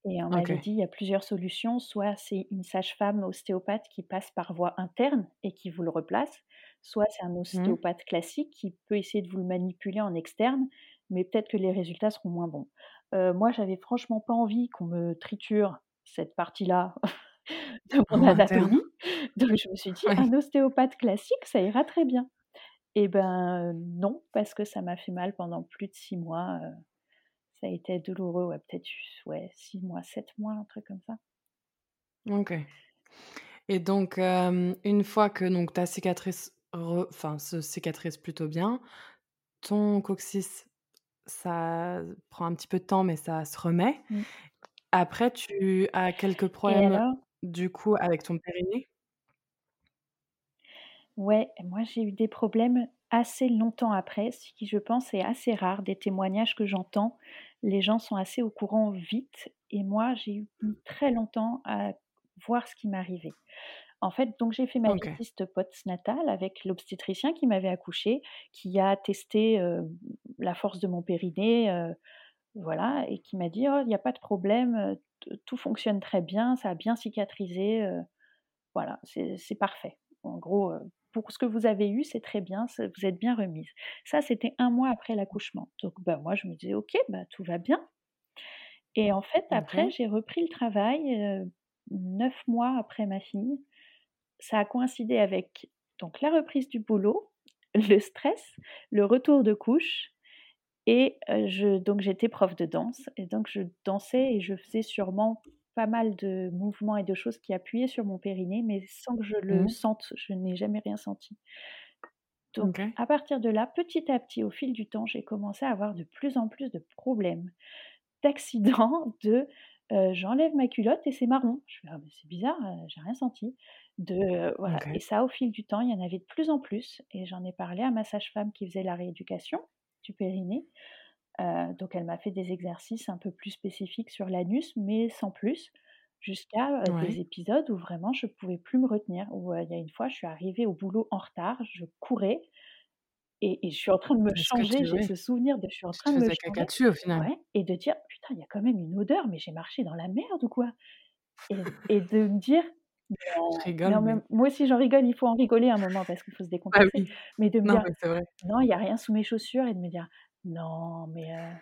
Speaker 2: et on m'avait dit: «Il y a plusieurs solutions, soit c'est une sage-femme ostéopathe qui passe par voie interne et qui vous le replace, soit c'est un
Speaker 1: Mmh.
Speaker 2: ostéopathe classique qui peut essayer de vous le manipuler en externe, mais peut-être que les résultats seront moins bons». Heu, moi, j'avais franchement pas envie qu'on me triture cette partie-là de mon
Speaker 1: interne?
Speaker 2: anatomie, donc je me suis dit. «Un ostéopathe classique, ça ira très bien» et ben, non, parce que ça m'a fait mal pendant plus de 6 mois, ça a été douloureux, ouais, peut-être ouais 6 mois, 7 mois, un truc comme ça.
Speaker 1: OK. Et donc, une fois que donc ta cicatrice re enfin, se cicatrise plutôt bien, ton coccyx, ça prend un petit peu de temps, mais ça se remet.
Speaker 2: Mmh
Speaker 1: Après, tu as quelques
Speaker 2: et
Speaker 1: problèmes,
Speaker 2: alors?
Speaker 1: Du coup, avec ton périnée?
Speaker 2: ouais, moi j'ai eu des problèmes assez longtemps après, ce qui je pense est assez rare. Des témoignages que j'entends, les gens sont assez au courant vite et moi j'ai eu très longtemps à voir ce qui m'arrivait. En fait, donc j'ai fait ma
Speaker 1: OK.
Speaker 2: visite post-natale avec l'obstétricien qui m'avait accouchée, qui a testé, la force de mon périnée, voilà et qui m'a dit: «Oh, il y a pas de problème, tout fonctionne très bien, ça a bien cicatrisé, heu, voilà, c'est parfait. En gros, heu, pour ce que vous avez eu, c'est très bien, vous êtes bien remise». Ça, c'était un mois après l'accouchement. Donc bah, moi, je me disais: «OK, bah, tout va bien» et en fait, après, j'ai repris le travail, heu, 9 mois après ma fille ça a coïncidé avec donc la reprise du boulot, le stress, le retour de couche et je donc j'étais prof de danse et donc je dansais et je faisais sûrement pas mal de mouvements et de choses qui appuyaient sur mon périnée, mais sans que je le
Speaker 1: Mmh.
Speaker 2: sente, je n'ai jamais rien senti. Donc à partir de là, petit à petit, au fil du temps, j'ai commencé à avoir de plus en plus de problèmes, d'accidents, de, j'enlève ma culotte et c'est marron. Je fais: «Ah mais c'est bizarre, j'ai rien senti». De, voilà et ça au fil du temps, il y en avait de plus en plus et j'en ai parlé à ma sage-femme qui faisait la rééducation du périnée. Heu, donc elle m'a fait des exercices un peu plus spécifiques sur l'anus, mais sans plus, jusqu'à,
Speaker 1: Ouais.
Speaker 2: des épisodes où vraiment je pouvais plus me retenir. Où, heu, il y a une fois, je suis arrivée au boulot en retard, je courais et et je suis en train de me changer, j'ai ce souvenir de je suis en train de me
Speaker 1: faisais caca
Speaker 2: changer
Speaker 1: dessus au final?
Speaker 2: ouais et de dire: «Putain, il y a quand même une odeur, mais j'ai marché dans la merde ou quoi?» et et de me dire:
Speaker 1: Je
Speaker 2: «Non» mais
Speaker 1: rigole,
Speaker 2: en
Speaker 1: mais
Speaker 2: même moi aussi j'en rigole, il faut en rigoler un moment parce qu'il faut se décomplexer,
Speaker 1: oui.
Speaker 2: mais de me
Speaker 1: Non,
Speaker 2: dire. «Non, il y a rien sous mes chaussures» et de me dire: «Non, mais heu,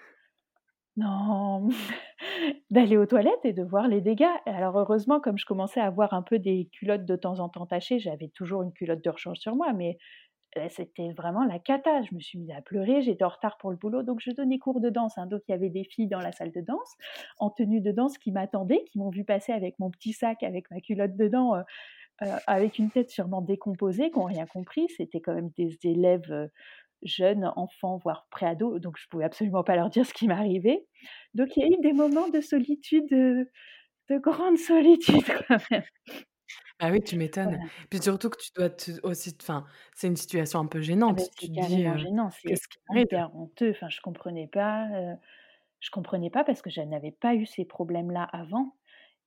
Speaker 2: non!» d'aller aux toilettes et de voir les dégâts alors heureusement, comme je commençais à avoir un peu des culottes de temps en temps tachées, j'avais toujours une culotte de rechange sur moi, mais c'était vraiment la cata. Je me suis mise à pleurer, j'étais en retard pour le boulot, donc je donnais cours de danse, hein, donc il y avait des filles dans la salle de danse, en tenue de danse qui m'attendaient, qui m'ont vue passer avec mon petit sac, avec ma culotte dedans, heu heu, avec une tête sûrement décomposée, qui ont rien compris. C'était quand même des élèves, jeunes, enfants, voire pré-ados, donc je pouvais absolument pas leur dire ce qui m'arrivait. Donc il y a eu des moments de solitude, de grande solitude quand même.
Speaker 1: Bah oui, tu m'étonnes.
Speaker 2: Voilà.
Speaker 1: Puis surtout que tu dois te aussi enfin, c'est une situation un peu
Speaker 2: Ah
Speaker 1: gênante.
Speaker 2: c'est
Speaker 1: Tu te dis,
Speaker 2: carrément
Speaker 1: heu:
Speaker 2: gênant, c'est
Speaker 1: «Qu'est-ce qui m'arrive?»
Speaker 2: hyper honteux, enfin je comprenais pas, heu, je comprenais pas parce que je n'avais pas eu ces problèmes-là avant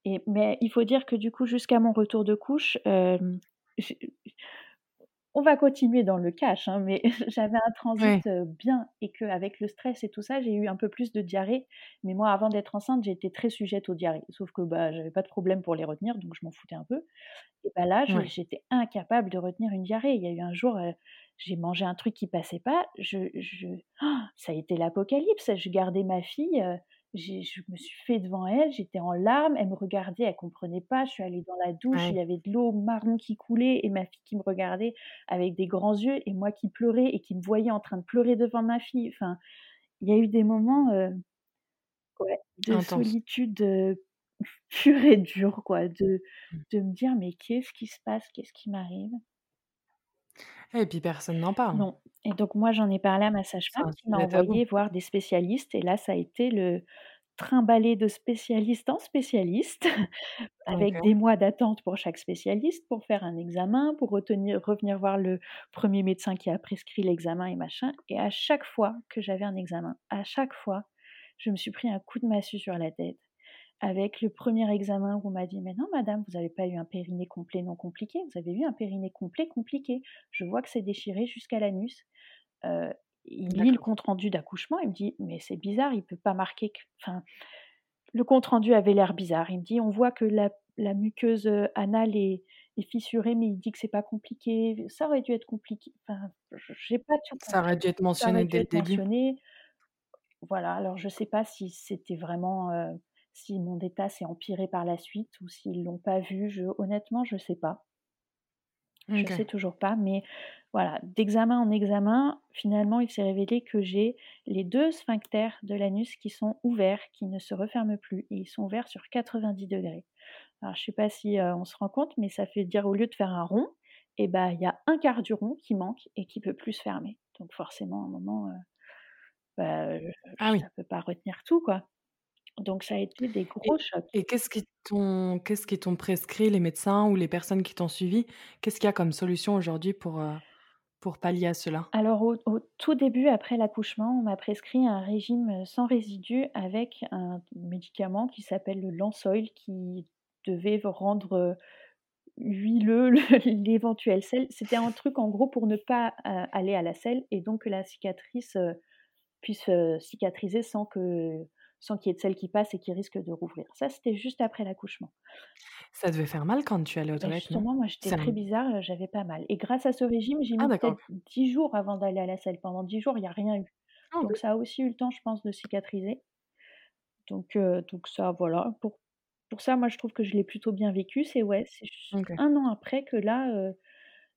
Speaker 2: et mais il faut dire que du coup jusqu'à mon retour de couche, on va continuer dans le cash, hein, mais j'avais un transit,
Speaker 1: Ouais,
Speaker 2: bien et qu'avec le stress et tout ça, j'ai eu un peu plus de diarrhée. Mais moi, avant d'être enceinte, j'étais très sujette aux diarrhées. Sauf que, bah, j'avais pas de problème pour les retenir, donc je m'en foutais un peu. Et bah, là,
Speaker 1: ouais.
Speaker 2: j'étais incapable de retenir une diarrhée. Il y a eu un jour, j'ai mangé un truc qui passait pas, je je ça a été l'apocalypse. Je gardais ma fille, je me suis fait devant elle, j'étais en larmes, elle me regardait, elle comprenait pas. Je suis allée dans la douche, il y avait de l'eau marron qui coulait et ma fille qui me regardait avec des grands yeux et moi qui pleurais et qui me voyait en train de pleurer devant ma fille. Enfin, il y a eu des moments, ouais, de
Speaker 1: intense.
Speaker 2: solitude, heu, pure et dure quoi, de
Speaker 1: Mmh.
Speaker 2: de me dire: «Mais qu'est-ce qui se passe? Qu'est-ce qui m'arrive?»
Speaker 1: Et puis personne n'en parle.
Speaker 2: Non et donc moi, j'en ai parlé à ma sage-femme qui m'a envoyée voir des spécialistes et là, ça a été le trimballer de spécialiste en spécialiste avec des mois d'attente pour chaque spécialiste, pour faire un examen, pour retenir revenir voir le premier médecin qui a prescrit l'examen et machin. Et à chaque fois que j'avais un examen, à chaque fois, je me suis pris un coup de massue sur la tête avec le premier examen où on m'a dit: «Mais non madame, vous avez pas eu un périnée complet non compliqué, vous avez eu un périnée complet compliqué. Je vois que c'est déchiré jusqu'à l'anus». Heu, il lit le compte rendu d'accouchement, il me dit: «Mais c'est bizarre, il peut pas marquer que» enfin, le compte rendu avait l'air bizarre. Il me dit: «On voit que la la muqueuse, heu, anale est est fissurée, mais il dit que c'est pas compliqué, ça aurait dû être compliqué». Enfin, j'ai pas tout
Speaker 1: Ça aurait dû être mentionné dès le début.
Speaker 2: mentionné. Voilà, alors je sais pas si c'était vraiment, heu, si mon état s'est empiré par la suite ou s'ils l'ont pas vu, je honnêtement, je sais pas. Je
Speaker 1: OK.
Speaker 2: sais toujours pas, mais voilà, d'examen en examen, finalement, il s'est révélé que j'ai les 2 sphincters de l'anus qui sont ouverts, qui ne se referment plus et ils sont ouverts sur 90°. Alors je sais pas si, heu, on se rend compte, mais ça fait dire au lieu de faire un rond et bah, il y a un quart du rond qui manque et qui peut plus se fermer. Donc forcément, à un moment, heu, bah,
Speaker 1: Ah oui.
Speaker 2: ça peut pas retenir tout, quoi. Donc ça a été des gros chocs.
Speaker 1: et qu'est-ce qui t'ont qu'est-ce qui t'ont prescrit les médecins ou les personnes qui t'ont suivi? Qu'est-ce qu'il y a comme solution aujourd'hui pour, heu, pour pallier à cela?
Speaker 2: Alors au au tout début, après l'accouchement, on m'a prescrit un régime, sans résidus avec un médicament qui s'appelle le Lansoil qui devait rendre, huileux le l'éventuel sel. C'était un truc en gros pour ne pas, heu, aller à la selle et donc que la cicatrice, heu, puisse, cicatriser sans que sans qu'il y ait de sel qui passe et qui risque de rouvrir. Ça, c'était juste après l'accouchement.
Speaker 1: Ça devait faire mal quand tu allais aux
Speaker 2: Bah,
Speaker 1: toilettes,
Speaker 2: justement, moi, j'étais
Speaker 1: un
Speaker 2: très bizarre, heu, j'avais pas mal et grâce à ce régime, j'ai
Speaker 1: ah
Speaker 2: mis peut-être
Speaker 1: OK.
Speaker 2: 10 jours avant d'aller à la selle. Pendant 10 jours, il y a rien eu.
Speaker 1: Ah
Speaker 2: Donc
Speaker 1: OK.
Speaker 2: ça a aussi eu le temps, je pense, de cicatriser. Donc heu, donc ça, voilà, pour pour ça, moi, je trouve que je l'ai plutôt bien vécu. C'est ouais, c'est. 1 an après que là, heu,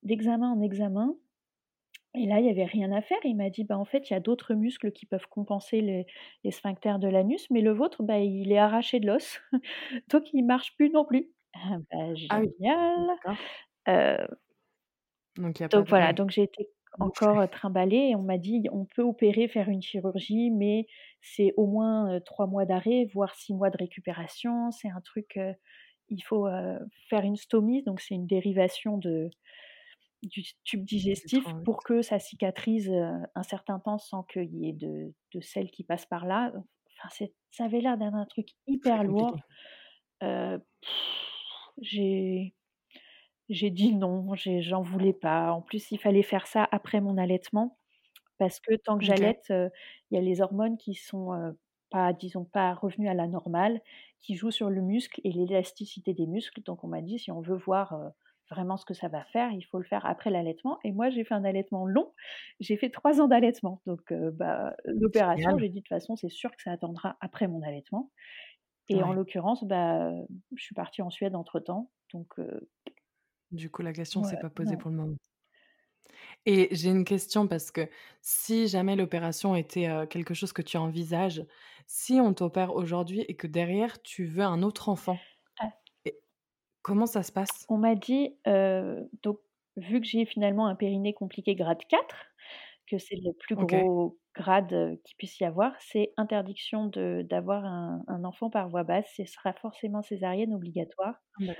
Speaker 2: d'examen en examen et là, il y avait rien à faire. Il m'a dit: «Bah, en fait, il y a d'autres muscles qui peuvent compenser les les sphincters de l'anus, mais le vôtre, bah, il est arraché de l'os, donc il marche plus non plus». Ah bah,
Speaker 1: Ah oui,
Speaker 2: génial! Heu
Speaker 1: Donc
Speaker 2: voilà, donc j'ai été encore, trimballée et on m'a dit: «On peut opérer, faire une chirurgie, mais c'est au moins, 3 mois d'arrêt, voire 6 mois de récupération». C'est un truc, il faut, faire une stomie, donc c'est une dérivation de du tube digestif pour que ça cicatrise, un certain temps sans qu'il y ait de de sel qui passe par là. Enfin, ça avait l'air d'être un truc hyper lourd. j'ai dit: «Non», j'en voulais pas. En plus, il fallait faire ça après mon allaitement parce que tant que j'allaite, il y a les hormones qui sont, pas disons pas revenues à la normale, qui jouent sur le muscle et l'élasticité des muscles. Donc on m'a dit: «Si on veut voir, vraiment ce que ça va faire, il faut le faire après l'allaitement» et moi j'ai fait un allaitement long. J'ai fait 3 ans d'allaitement donc heu, bah, l'opération, j'ai dit: «De toute façon, c'est sûr que ça attendra après mon allaitement» et en l'occurrence, bah, je suis partie en Suède entre-temps donc heu
Speaker 1: Du coup, la question s'est
Speaker 2: ouais,
Speaker 1: pas posée
Speaker 2: non.
Speaker 1: pour le moment. Et j'ai une question parce que si jamais l'opération était, heu, quelque chose que tu envisages, si on t'opère aujourd'hui et que derrière tu veux un autre enfant, comment ça se passe?
Speaker 2: On m'a dit, heu, donc vu que j'ai finalement un périnée compliqué grade 4, que c'est le plus gros grade, qu'il puisse y avoir, c'est interdiction de d'avoir un un enfant par voie basse, ce sera forcément césarienne obligatoire.
Speaker 1: Ah.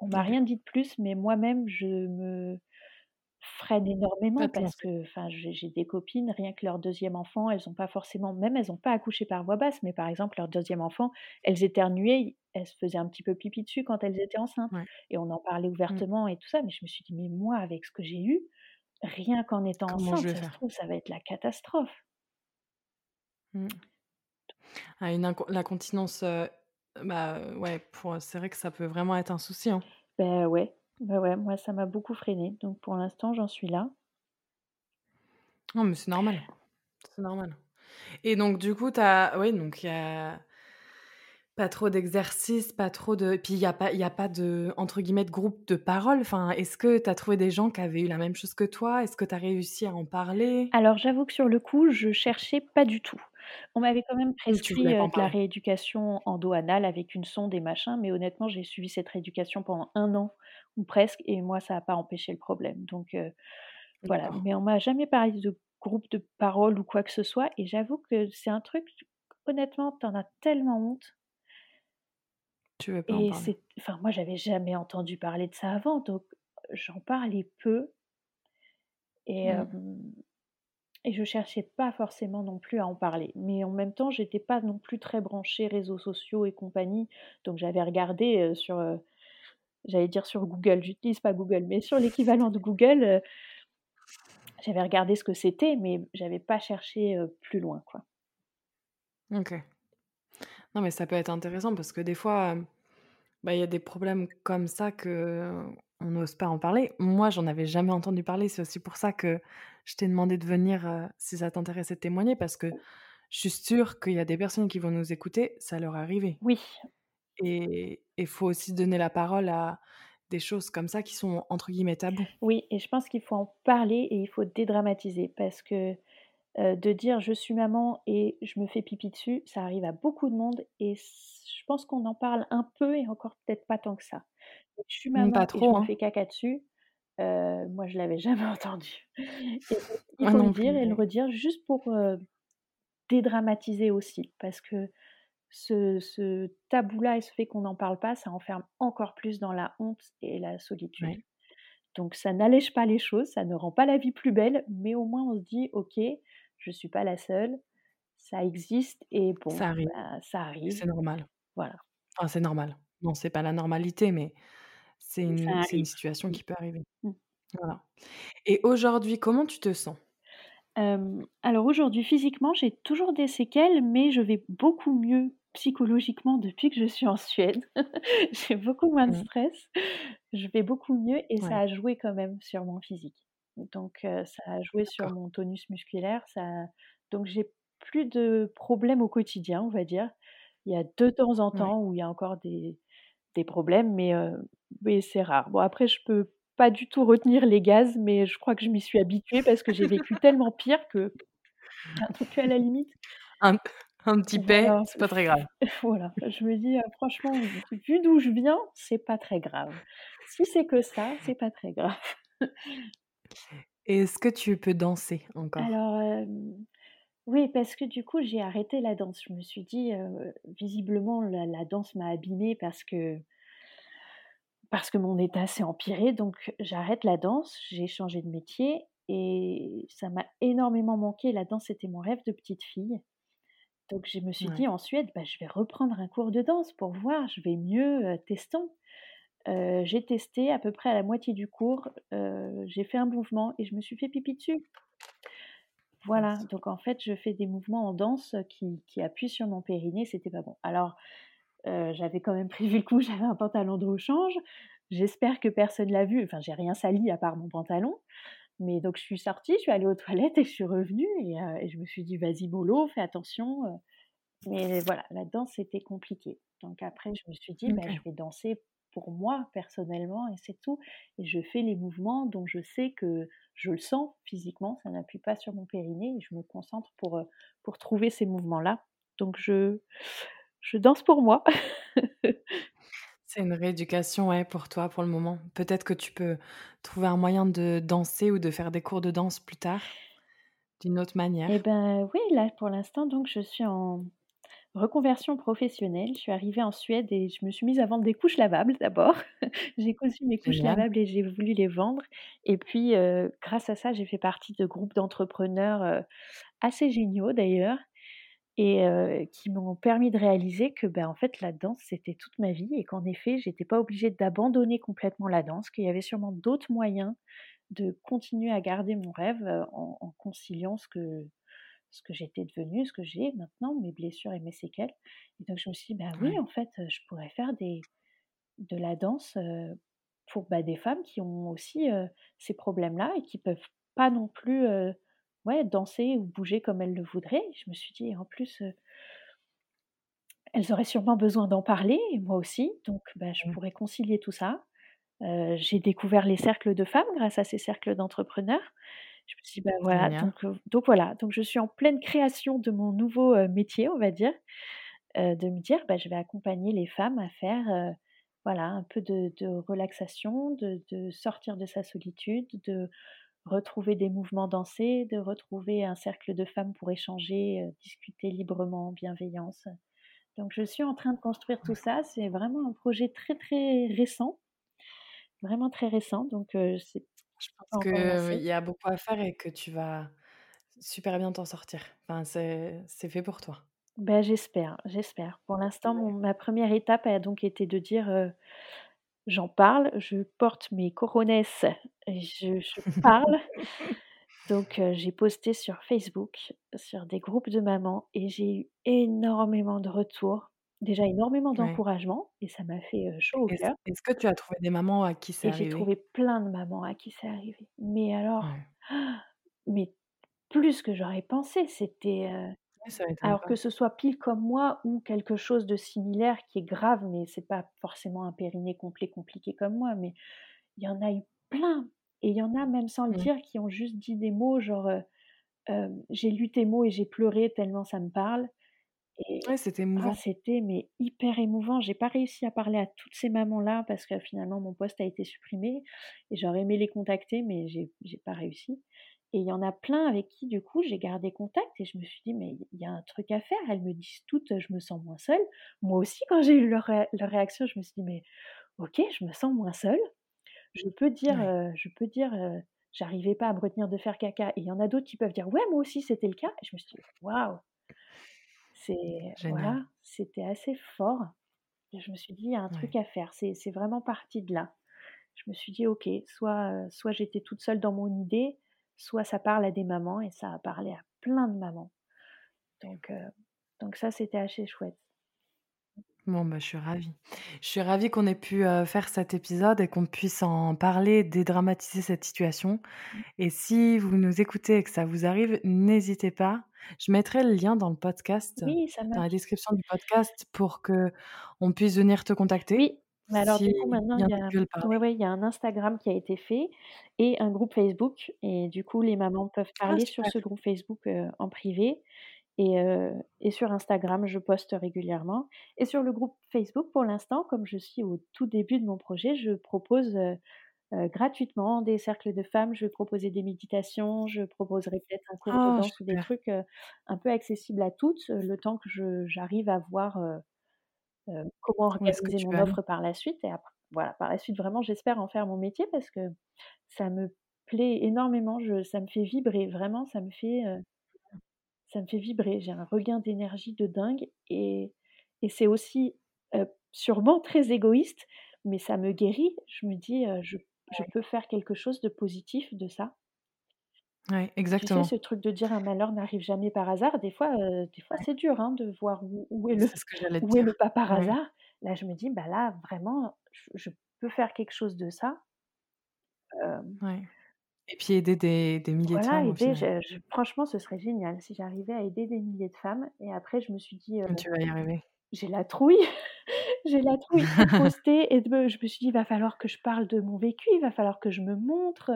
Speaker 2: On m'a rien dit de plus, mais moi-même je me freine énormément
Speaker 1: Pas
Speaker 2: parce que, enfin, j'ai j'ai des copines, rien que leur 2e enfant, elles ont pas forcément même elles ont pas accouché par voie basse, mais par exemple leur 2e enfant, elles éternuaient, elles se faisaient un petit peu pipi dessus quand elles étaient enceintes
Speaker 1: Ouais.
Speaker 2: et on en parlait
Speaker 1: Mmh.
Speaker 2: ouvertement et tout ça, mais je me suis dit: «Mais moi avec ce que j'ai eu, rien qu'en étant
Speaker 1: Comment je
Speaker 2: enceinte,
Speaker 1: vais
Speaker 2: ça se
Speaker 1: faire?
Speaker 2: trouve ça va être la catastrophe».
Speaker 1: Mmh. Ah une inco l'incontinence, heu, bah, ouais, pour c'est vrai que ça peut vraiment être un souci, hein.
Speaker 2: Bah ouais, bah ouais, moi ça m'a beaucoup freinée, donc pour l'instant j'en suis là.
Speaker 1: Non, mais c'est normal, c'est normal. Et donc du coup, tu as oui, donc il y a pas trop d'exercices, pas trop de puis il y a pas y a pas de, entre guillemets, de «groupe de parole». Enfin, est-ce que tu as trouvé des gens qui avaient eu la même chose que toi? Est-ce que tu as réussi à en parler?
Speaker 2: Alors j'avoue que sur le coup, je cherchais pas du tout. On m'avait quand même
Speaker 1: tu
Speaker 2: prescrit,
Speaker 1: en
Speaker 2: de la rééducation endo-anale avec une sonde et machin, mais honnêtement, j'ai suivi cette rééducation pendant 1 an ou presque et moi ça a pas empêché le problème, donc voilà. Mais on m'a jamais parlé de groupe de parole ou quoi que ce soit et j'avoue que c'est un truc, honnêtement, tu en as tellement honte
Speaker 1: Tu veux pas en
Speaker 2: et
Speaker 1: parler?
Speaker 2: c'est enfin moi j'avais jamais entendu parler de ça avant, donc j'en parlais peu et
Speaker 1: Mmh.
Speaker 2: hem et je cherchais pas forcément non plus à en parler. Mais en même temps, j'étais pas non plus très branchée réseaux sociaux et compagnie, donc j'avais regardé, sur, j'allais dire sur Google, j'utilise pas Google, mais sur l'équivalent de Google, heu j'avais regardé ce que c'était, mais j'avais pas cherché, heu, plus loin, quoi.
Speaker 1: OK. Non, mais ça peut être intéressant parce que des fois, bah, il y a des problèmes comme ça qu'on n'ose pas en parler. Moi, j'en avais jamais entendu parler. C'est aussi pour ça que je t'ai demandé de venir, si ça t'intéressait de témoigner parce que je suis sûre qu'il y a des personnes qui vont nous écouter, ça leur est arrivé.
Speaker 2: Oui.
Speaker 1: Et il faut aussi donner la parole à des choses comme ça qui sont entre guillemets «tabous».
Speaker 2: Oui et je pense qu'il faut en parler et il faut dédramatiser parce que, de dire: «Je suis maman et je me fais pipi dessus», ça arrive à beaucoup de monde et je pense qu'on en parle un peu et encore peut-être pas tant que ça. «Je suis
Speaker 1: pas
Speaker 2: maman et je
Speaker 1: trop,
Speaker 2: me
Speaker 1: hein.
Speaker 2: fais caca dessus», moi je l'avais jamais entendu et il faut le
Speaker 1: non
Speaker 2: dire
Speaker 1: plus,
Speaker 2: et le redire juste pour, dédramatiser aussi parce que ce ce tabou-là et ce fait qu'on n'en parle pas, ça enferme encore plus dans la honte et la solitude.
Speaker 1: Ouais.
Speaker 2: Donc ça n'allège pas les choses, ça ne rend pas la vie plus belle, mais au moins on se dit: «OK, je suis pas la seule, ça existe et bon,
Speaker 1: Ça arrive
Speaker 2: bah, ça arrive».
Speaker 1: c'est normal.
Speaker 2: Voilà.
Speaker 1: Enfin, c'est normal. Non, c'est pas la normalité, mais c'est une situation
Speaker 2: Mmh.
Speaker 1: qui peut arriver.
Speaker 2: Mmh.
Speaker 1: Voilà. Et aujourd'hui, comment tu te sens?
Speaker 2: Alors aujourd'hui, physiquement, j'ai toujours des séquelles, mais je vais beaucoup mieux psychologiquement depuis que je suis en Suède. J'ai beaucoup moins de
Speaker 1: Mmh.
Speaker 2: stress, je vais beaucoup mieux et ça a joué quand même sur mon physique. Donc ça a joué sur mon tonus musculaire, ça donc j'ai plus de problèmes au quotidien, on va dire. Il y a de temps en
Speaker 1: Ouais.
Speaker 2: temps où il y a encore des des problèmes, mais c'est rare. Bon après je peux pas du tout retenir les gaz, mais je crois que je m'y suis habituée parce que j'ai vécu tellement pire que donc à la limite
Speaker 1: Un un petit
Speaker 2: voilà,
Speaker 1: «pet», c'est pas très grave.
Speaker 2: voilà, je me dis: «Heu, franchement, vu d'où je viens, c'est pas très grave. Si c'est que ça, c'est pas très grave».
Speaker 1: Est-ce que tu peux danser encore?
Speaker 2: Alors, oui, parce que du coup, j'ai arrêté la danse. Je me suis dit, visiblement la la danse m'a abîmée parce que parce que mon état s'est empiré, donc j'arrête la danse, j'ai changé de métier et ça m'a énormément manqué. La danse, c'était mon rêve de petite fille. Donc je me suis dit en Suède: «Bah, je vais reprendre un cours de danse pour voir, je vais mieux, testons». J'ai testé à peu près à la moitié du cours, j'ai fait un mouvement et je me suis fait pipi dessus. Voilà,
Speaker 1: Mince.
Speaker 2: donc en fait, je fais des mouvements en danse qui qui appuient sur mon périnée, c'était pas bon. Alors, heu, j'avais quand même prévu le coup, j'avais un pantalon de rechange. J'espère que personne l'a vu, enfin j'ai rien sali à part mon pantalon, mais donc je suis sortie, je suis allée aux toilettes et je suis revenue et et je me suis dit: «Vas-y mollo, fais attention», heu, mais voilà, la danse, c'était compliqué. Donc après, je me suis dit: «Bah, je
Speaker 1: OK.
Speaker 2: vais danser pour moi personnellement et c'est tout» et je fais les mouvements dont je sais que je le sens physiquement, ça n'appuie pas sur mon périnée et je me concentre pour, pour trouver ces mouvements-là. Donc je je danse pour moi.
Speaker 1: C'est une rééducation, ouais, pour toi, pour le moment. Peut-être que tu peux trouver un moyen de danser ou de faire des cours de danse plus tard, d'une autre manière.
Speaker 2: ben, oui, là, pour l'instant, donc je suis en reconversion professionnelle. Je suis arrivée en Suède et je me suis mise à vendre des couches lavables d'abord. J'ai conçu mes couches
Speaker 1: Génial.
Speaker 2: lavables et j'ai voulu les vendre et puis, heu, grâce à ça, j'ai fait partie de groupes d'entrepreneurs, heu, assez géniaux d'ailleurs et heu, qui m'ont permis de réaliser que, ben, en fait, la danse, c'était toute ma vie et qu'en effet, j'étais pas obligée d'abandonner complètement la danse, qu'il y avait sûrement d'autres moyens de continuer à garder mon rêve, heu, en en conciliant ce que ce que j'étais devenue, ce que j'ai maintenant, mes blessures et mes séquelles. Et donc je me suis dit: «Bah, oui, en fait, heu, je pourrais faire des de la danse, pour, bah, des femmes qui ont aussi, ces problèmes-là et qui peuvent pas non plus, ouais, danser ou bouger comme elles le voudraient». Je me suis dit: «En plus, heu» «elles auraient sûrement besoin d'en parler et moi aussi, donc bah, je
Speaker 1: Mmh.
Speaker 2: pourrais concilier tout ça». Heu, j'ai découvert les cercles de femmes grâce à ces cercles d'entrepreneurs. Je me suis dit: «Bah, voilà», donc heu, donc voilà, donc je suis en pleine création de mon nouveau, métier, on va dire, de me dire: «Bah, je vais accompagner les femmes à faire, voilà, un peu de de relaxation, de de sortir de sa solitude, de retrouver des mouvements dansés, de retrouver un cercle de femmes pour échanger, heu, discuter librement en bienveillance». Donc je suis en train de construire tout ça, c'est vraiment un projet très, très récent, vraiment très récent, donc c'est
Speaker 1: Je pense qu'il y a beaucoup à faire et que tu vas super bien t'en sortir. Enfin, c'est fait pour toi.
Speaker 2: Bah, j'espère, j'espère. Pour l'instant, ma première étape a donc été de dire, heu: «J'en parle, je porte mes cojones et je je parle». Donc heu, j'ai posté sur Facebook, sur des groupes de mamans et j'ai eu énormément de retours. Déjà énormément
Speaker 1: Ouais.
Speaker 2: d'encouragement et ça m'a fait, heu, chaud au cœur
Speaker 1: est-ce que tu as trouvé des mamans à qui c'est
Speaker 2: et j'ai
Speaker 1: arrivé?
Speaker 2: trouvé plein de mamans à qui c'est arrivé. Mais alors,
Speaker 1: Ouais.
Speaker 2: mais plus que j'aurais pensé, c'était,
Speaker 1: Ouais, ça
Speaker 2: Alors que ce soit pile comme moi ou quelque chose de similaire qui est grave, mais c'est pas forcément un périnée complet compliqué comme moi, mais il y en a eu plein et il y en a même sans le
Speaker 1: Mmh.
Speaker 2: dire qui ont juste dit des mots genre, «J'ai lu tes mots et j'ai pleuré tellement ça me parle» et
Speaker 1: Ouais, c'était
Speaker 2: ah
Speaker 1: émouvant.
Speaker 2: c'était mais hyper émouvant. J'ai pas réussi à parler à toutes ces mamans-là parce que finalement mon poste a été supprimé et j'aurais aimé les contacter mais j'ai j'ai pas réussi et il y en a plein avec qui du coup j'ai gardé contact et je me suis dit: «Mais il y a un truc à faire». Elles me disent toutes: «Je me sens moins seule». Moi aussi quand j'ai eu leur ré leur réaction, je me suis dit: «Mais OK, je me sens moins seule». Je peux dire,
Speaker 1: Ouais,
Speaker 2: heu, je peux dire, heu: «J'arrivais pas à me retenir de faire caca» et il y en a d'autres qui peuvent dire: «Ouais, moi aussi c'était le cas» et je me suis dit: «Waouh!» C'est voilà, c'était assez fort et je me suis dit: «Il y a un
Speaker 1: Ouais.
Speaker 2: truc à faire». C'est vraiment parti de là. Je me suis dit: «OK, soit, heu, soit j'étais toute seule dans mon idée, soit ça parle à des mamans» et ça a parlé à plein de mamans. Donc heu, donc ça, c'était assez chouette.
Speaker 1: Bon, bah, je suis ravie. Je suis ravie qu'on ait pu, heu, faire cet épisode et qu'on puisse en parler, dédramatiser cette situation et si vous nous écoutez et que ça vous arrive, n'hésitez pas. Je mettrai le lien dans le podcast,
Speaker 2: Oui, ça
Speaker 1: dans la description du podcast pour qu'on puisse venir te contacter,
Speaker 2: Oui, mais alors du coup maintenant
Speaker 1: il y a
Speaker 2: ouais, ouais, il y a un Instagram qui a été fait et un groupe Facebook et du coup les mamans peuvent
Speaker 1: Ah
Speaker 2: parler sur ce groupe Facebook, en privé et et sur Instagram je poste régulièrement et sur le groupe Facebook pour l'instant, comme je suis au tout début de mon projet, je propose, gratuitement des cercles de femmes. Je vais proposer des méditations, je proposerai peut-être un cours de
Speaker 1: Oh
Speaker 2: danse ou des trucs, un peu accessibles à toutes, le temps que je j'arrive à voir, heu, comment organiser mon offre par la suite et après voilà, par la suite, vraiment, j'espère en faire mon métier parce que ça me plaît énormément. Je ça me fait vibrer, vraiment, ça me fait, heu ça me fait vibrer. J'ai un regain d'énergie de dingue et et c'est aussi, heu, sûrement très égoïste, mais ça me guérit. Je me dis, «Je peux faire quelque chose de positif de ça».
Speaker 1: Ouais,
Speaker 2: Tu sais,
Speaker 1: exactement.
Speaker 2: ce truc de dire: «Un malheur n'arrive jamais par hasard», des fois, des fois,
Speaker 1: Ouais.
Speaker 2: c'est dur, hein, de voir où où est le
Speaker 1: C'est ce que j'allais te
Speaker 2: où est le
Speaker 1: dire.
Speaker 2: pas par
Speaker 1: Ouais.
Speaker 2: hasard. Là, je me dis: «Bah, là, vraiment, je je peux faire quelque chose de ça».
Speaker 1: Ouais et puis aider des des milliers de
Speaker 2: voilà,
Speaker 1: femmes au
Speaker 2: aider,
Speaker 1: final.
Speaker 2: je je franchement, ce serait génial si j'arrivais à aider des milliers de femmes et après je me suis dit,
Speaker 1: Tu vas y arriver.
Speaker 2: «J'ai la trouille, j'ai la trouille de poster et de me» je me suis dit: «Il va falloir que je parle de mon vécu, il va falloir que je me montre».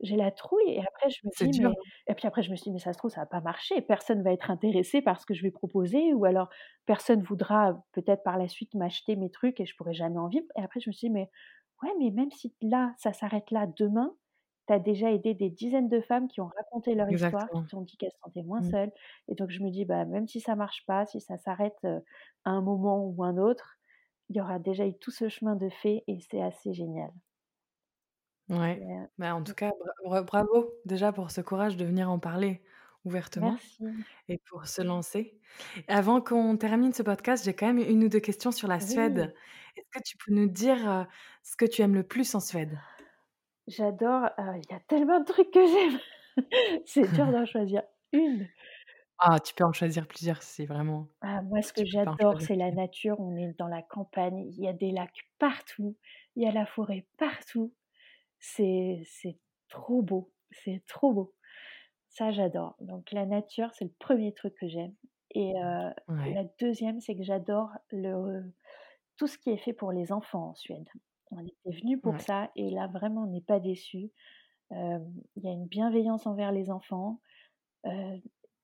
Speaker 2: J'ai la trouille et après je me
Speaker 1: C'est
Speaker 2: dis:
Speaker 1: dur,
Speaker 2: «Mais» et puis après je me suis dit: «Mais ça se trouve ça va pas marcher, personne va être intéressé par ce que je vais proposer ou alors personne voudra peut-être par la suite m'acheter mes trucs et je pourrai jamais en vivre» et après je me suis dit: «Mais ouais, mais même si là, ça s'arrête là demain, tu as déjà aidé des dizaines de femmes qui ont raconté leur histoire, qui t'ont dit qu'elles se sentaient moins
Speaker 1: Mmh.
Speaker 2: seules» et donc je me dis: «Bah, même si ça marche pas, si ça s'arrête, à un moment ou un autre, il y aura déjà eu tout ce chemin de fait et c'est assez génial».
Speaker 1: Ouais. Bah, en tout cas, bra bravo déjà pour ce courage de venir en parler ouvertement
Speaker 2: merci.
Speaker 1: et pour se lancer. Avant qu'on termine ce podcast, j'ai quand même une ou 2 questions sur la
Speaker 2: Oui.
Speaker 1: Suède. Est-ce que tu peux nous dire, ce que tu aimes le plus en Suède?
Speaker 2: J'adore, il y a tellement de trucs que j'aime. C'est dur d'en choisir une.
Speaker 1: Ah, tu peux en choisir plusieurs si vraiment
Speaker 2: Ah moi ce que j'adore, c'est la nature. On est dans la campagne, il y a des lacs partout, il y a la forêt partout. C'est c'est trop beau, c'est trop beau. Ça j'adore. Donc la nature, c'est le premier truc que j'aime et
Speaker 1: Ouais,
Speaker 2: la deuxième, c'est que j'adore le tout ce qui est fait pour les enfants en Suède. On était venus pour
Speaker 1: ouais,
Speaker 2: ça et là vraiment on n'est pas déçus. Hem, il y a une bienveillance envers les enfants.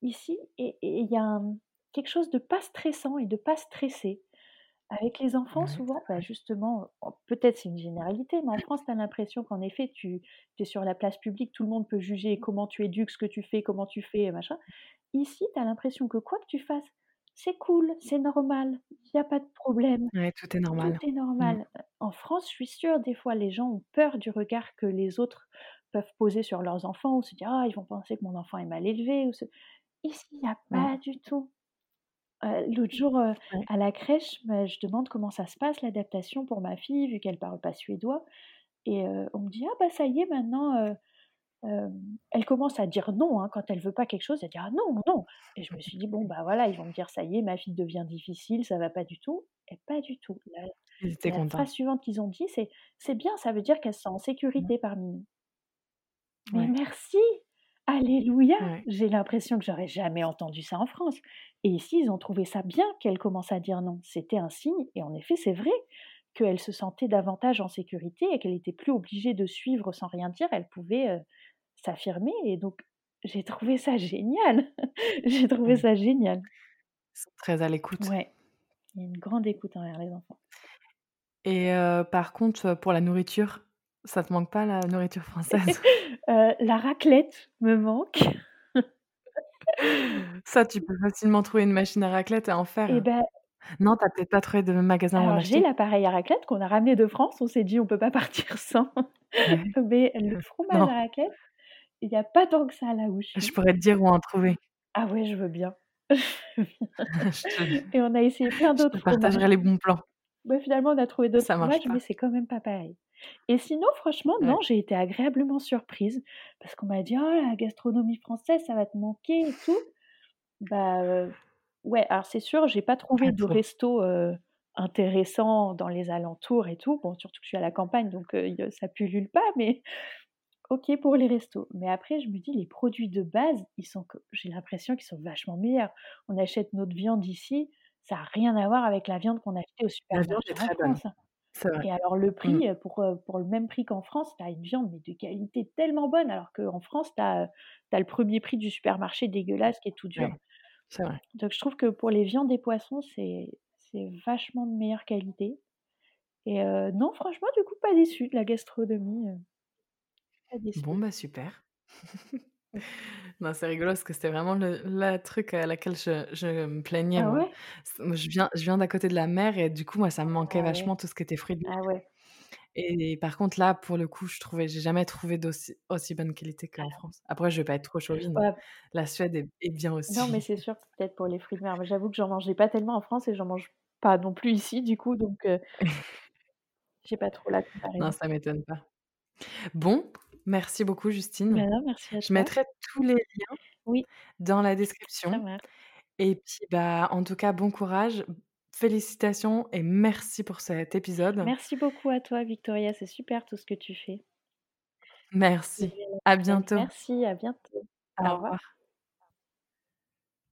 Speaker 2: Ici et et il y a un quelque chose de pas stressant et de pas stressé. Avec les enfants
Speaker 1: ouais,
Speaker 2: souvent, bah, justement, peut-être c'est une généralité, mais en France, tu as l'impression qu'en effet, tu es sur la place publique, tout le monde peut juger comment tu éduques, ce que tu fais, comment tu fais, machin. Ici, tu as l'impression que quoi que tu fasses, c'est cool, c'est normal, il y a pas de problème,
Speaker 1: ouais, tout est
Speaker 2: tout
Speaker 1: normal.
Speaker 2: est
Speaker 1: Mmh.
Speaker 2: normal. En France, je suis sûre, des fois, les gens ont peur du regard que les autres peuvent poser sur leurs enfants ou se dire: «Ah, ils vont penser que mon enfant est mal élevé» ou ce Ici, il y a pas du tout. L'autre jour,
Speaker 1: Ouais.
Speaker 2: à la crèche, bah, je demande comment ça se passe l'adaptation pour ma fille, vu qu'elle parle pas suédois et on me dit: «Ah bah ça y est maintenant, heu, hem» elle commence à dire non, hein, quand elle veut pas quelque chose, elle dit: «Ah non, non» et je me suis dit: «Bon bah voilà, ils vont me dire: "Ça y est, ma fille devient difficile, ça va pas du tout" et pas du tout. La
Speaker 1: Ils étaient
Speaker 2: la
Speaker 1: contents.
Speaker 2: phrase suivante qu'ils ont dit, c'est: «C'est bien, ça veut dire qu'elle se sent en
Speaker 1: Mmh.
Speaker 2: sécurité parmi nous». Mais
Speaker 1: Ouais,
Speaker 2: merci! Alléluia!
Speaker 1: ouais,
Speaker 2: J'ai l'impression que j'aurais jamais entendu ça en France et ici, ils ont trouvé ça bien qu'elle commence à dire non. C'était un signe et en effet, c'est vrai qu'elle se sentait davantage en sécurité et qu'elle était plus obligée de suivre sans rien dire. Elle pouvait, heu, s'affirmer et donc j'ai trouvé ça génial! J'ai trouvé ça génial.
Speaker 1: Très à l'écoute
Speaker 2: Ouais, il y a une grande écoute envers les enfants.
Speaker 1: et heu, par contre, pour la nourriture, ça te manque pas la nourriture française?
Speaker 2: Heu, la raclette me manque
Speaker 1: Ça, tu peux facilement trouver une machine à raclette et en faire.
Speaker 2: bah
Speaker 1: Non, tu as peut-être pas trouvé de magasin
Speaker 2: Alors j'ai l'appareil à raclette qu'on a ramené de France, on s'est dit: «On peut pas partir sans». Mais le fromage
Speaker 1: Non,
Speaker 2: à raclette, il y a pas tant que ça là où je
Speaker 1: je
Speaker 2: suis.
Speaker 1: pourrais te dire où en trouver.
Speaker 2: Ah ouais, je veux bien.
Speaker 1: Je te
Speaker 2: Et on a essayé plein
Speaker 1: je te
Speaker 2: d'autres fromages.
Speaker 1: partagerai les bons plans.
Speaker 2: Bah, finalement, on a trouvé d'autres fromages, mais c'est quand même pas pareil. Et sinon, franchement, non,
Speaker 1: Ouais,
Speaker 2: j'ai été agréablement surprise parce qu'on m'a dit: «Oh la gastronomie française, ça va te manquer et tout». Bah, ouais, alors c'est sûr, j'ai pas
Speaker 1: pas
Speaker 2: trouvé de
Speaker 1: trop.
Speaker 2: resto, intéressant dans les alentours et tout. Bon, surtout que je suis à la campagne, donc a ça pullule pas, mais OK pour les restos. Mais après, je me dis: «Les produits de base, ils sont que» j'ai l'impression qu'ils sont vachement meilleurs. On achète notre viande ici, ça a rien à voir avec la viande qu'on achetait au
Speaker 1: La viande
Speaker 2: supermarché
Speaker 1: est
Speaker 2: en
Speaker 1: très bonne,
Speaker 2: France,
Speaker 1: vrai.
Speaker 2: Et alors le
Speaker 1: Mmh.
Speaker 2: prix, heu, pour, le même prix qu'en France, tu as une viande, mais de qualité tellement bonne, alors qu'en France, tu as, le 1er prix du supermarché dégueulasse qui est tout dur.
Speaker 1: Ouais, c'est vrai.
Speaker 2: Donc je trouve que pour les viandes et poissons, c'est vachement de meilleure qualité et non franchement du coup pas déçue de la gastronomie, heu, pas
Speaker 1: Bon,
Speaker 2: déçue.
Speaker 1: bah, super. Non, c'est rigolo parce que c'était vraiment le la truc à laquelle je je me plaignais
Speaker 2: Ah
Speaker 1: moi.
Speaker 2: ouais?
Speaker 1: C moi je viens je viens d'à côté de la mer et du coup, moi, ça me manquait
Speaker 2: Ah ouais,
Speaker 1: vachement tout ce qui était fruits de
Speaker 2: ah
Speaker 1: mer
Speaker 2: ouais.
Speaker 1: et par contre là, pour le coup, je trouvais j'ai jamais trouvé d'aussi aussi bonne qualité qu'en France. Après, je vais pas être trop chauvine,
Speaker 2: Ouais.
Speaker 1: la Suède est est bien
Speaker 2: Non, mais
Speaker 1: aussi.
Speaker 2: c'est sûr, peut-être pour les fruits de mer, mais j'avoue que j'en mangeais pas tellement en France et j'en mange pas non plus ici du coup, donc heu j'ai pas trop la
Speaker 1: Non, ça m'étonne pas. Bon, merci beaucoup Justine.
Speaker 2: Merci à
Speaker 1: Je mettrai tous les liens
Speaker 2: Oui.
Speaker 1: dans la description et puis, bah, en tout cas, bon courage, félicitations et merci pour cet épisode.
Speaker 2: Merci beaucoup à toi Victoria, c'est super tout ce que tu fais.
Speaker 1: Merci, à bientôt.
Speaker 2: Merci, à bientôt. Au
Speaker 1: Au
Speaker 2: revoir.
Speaker 1: revoir.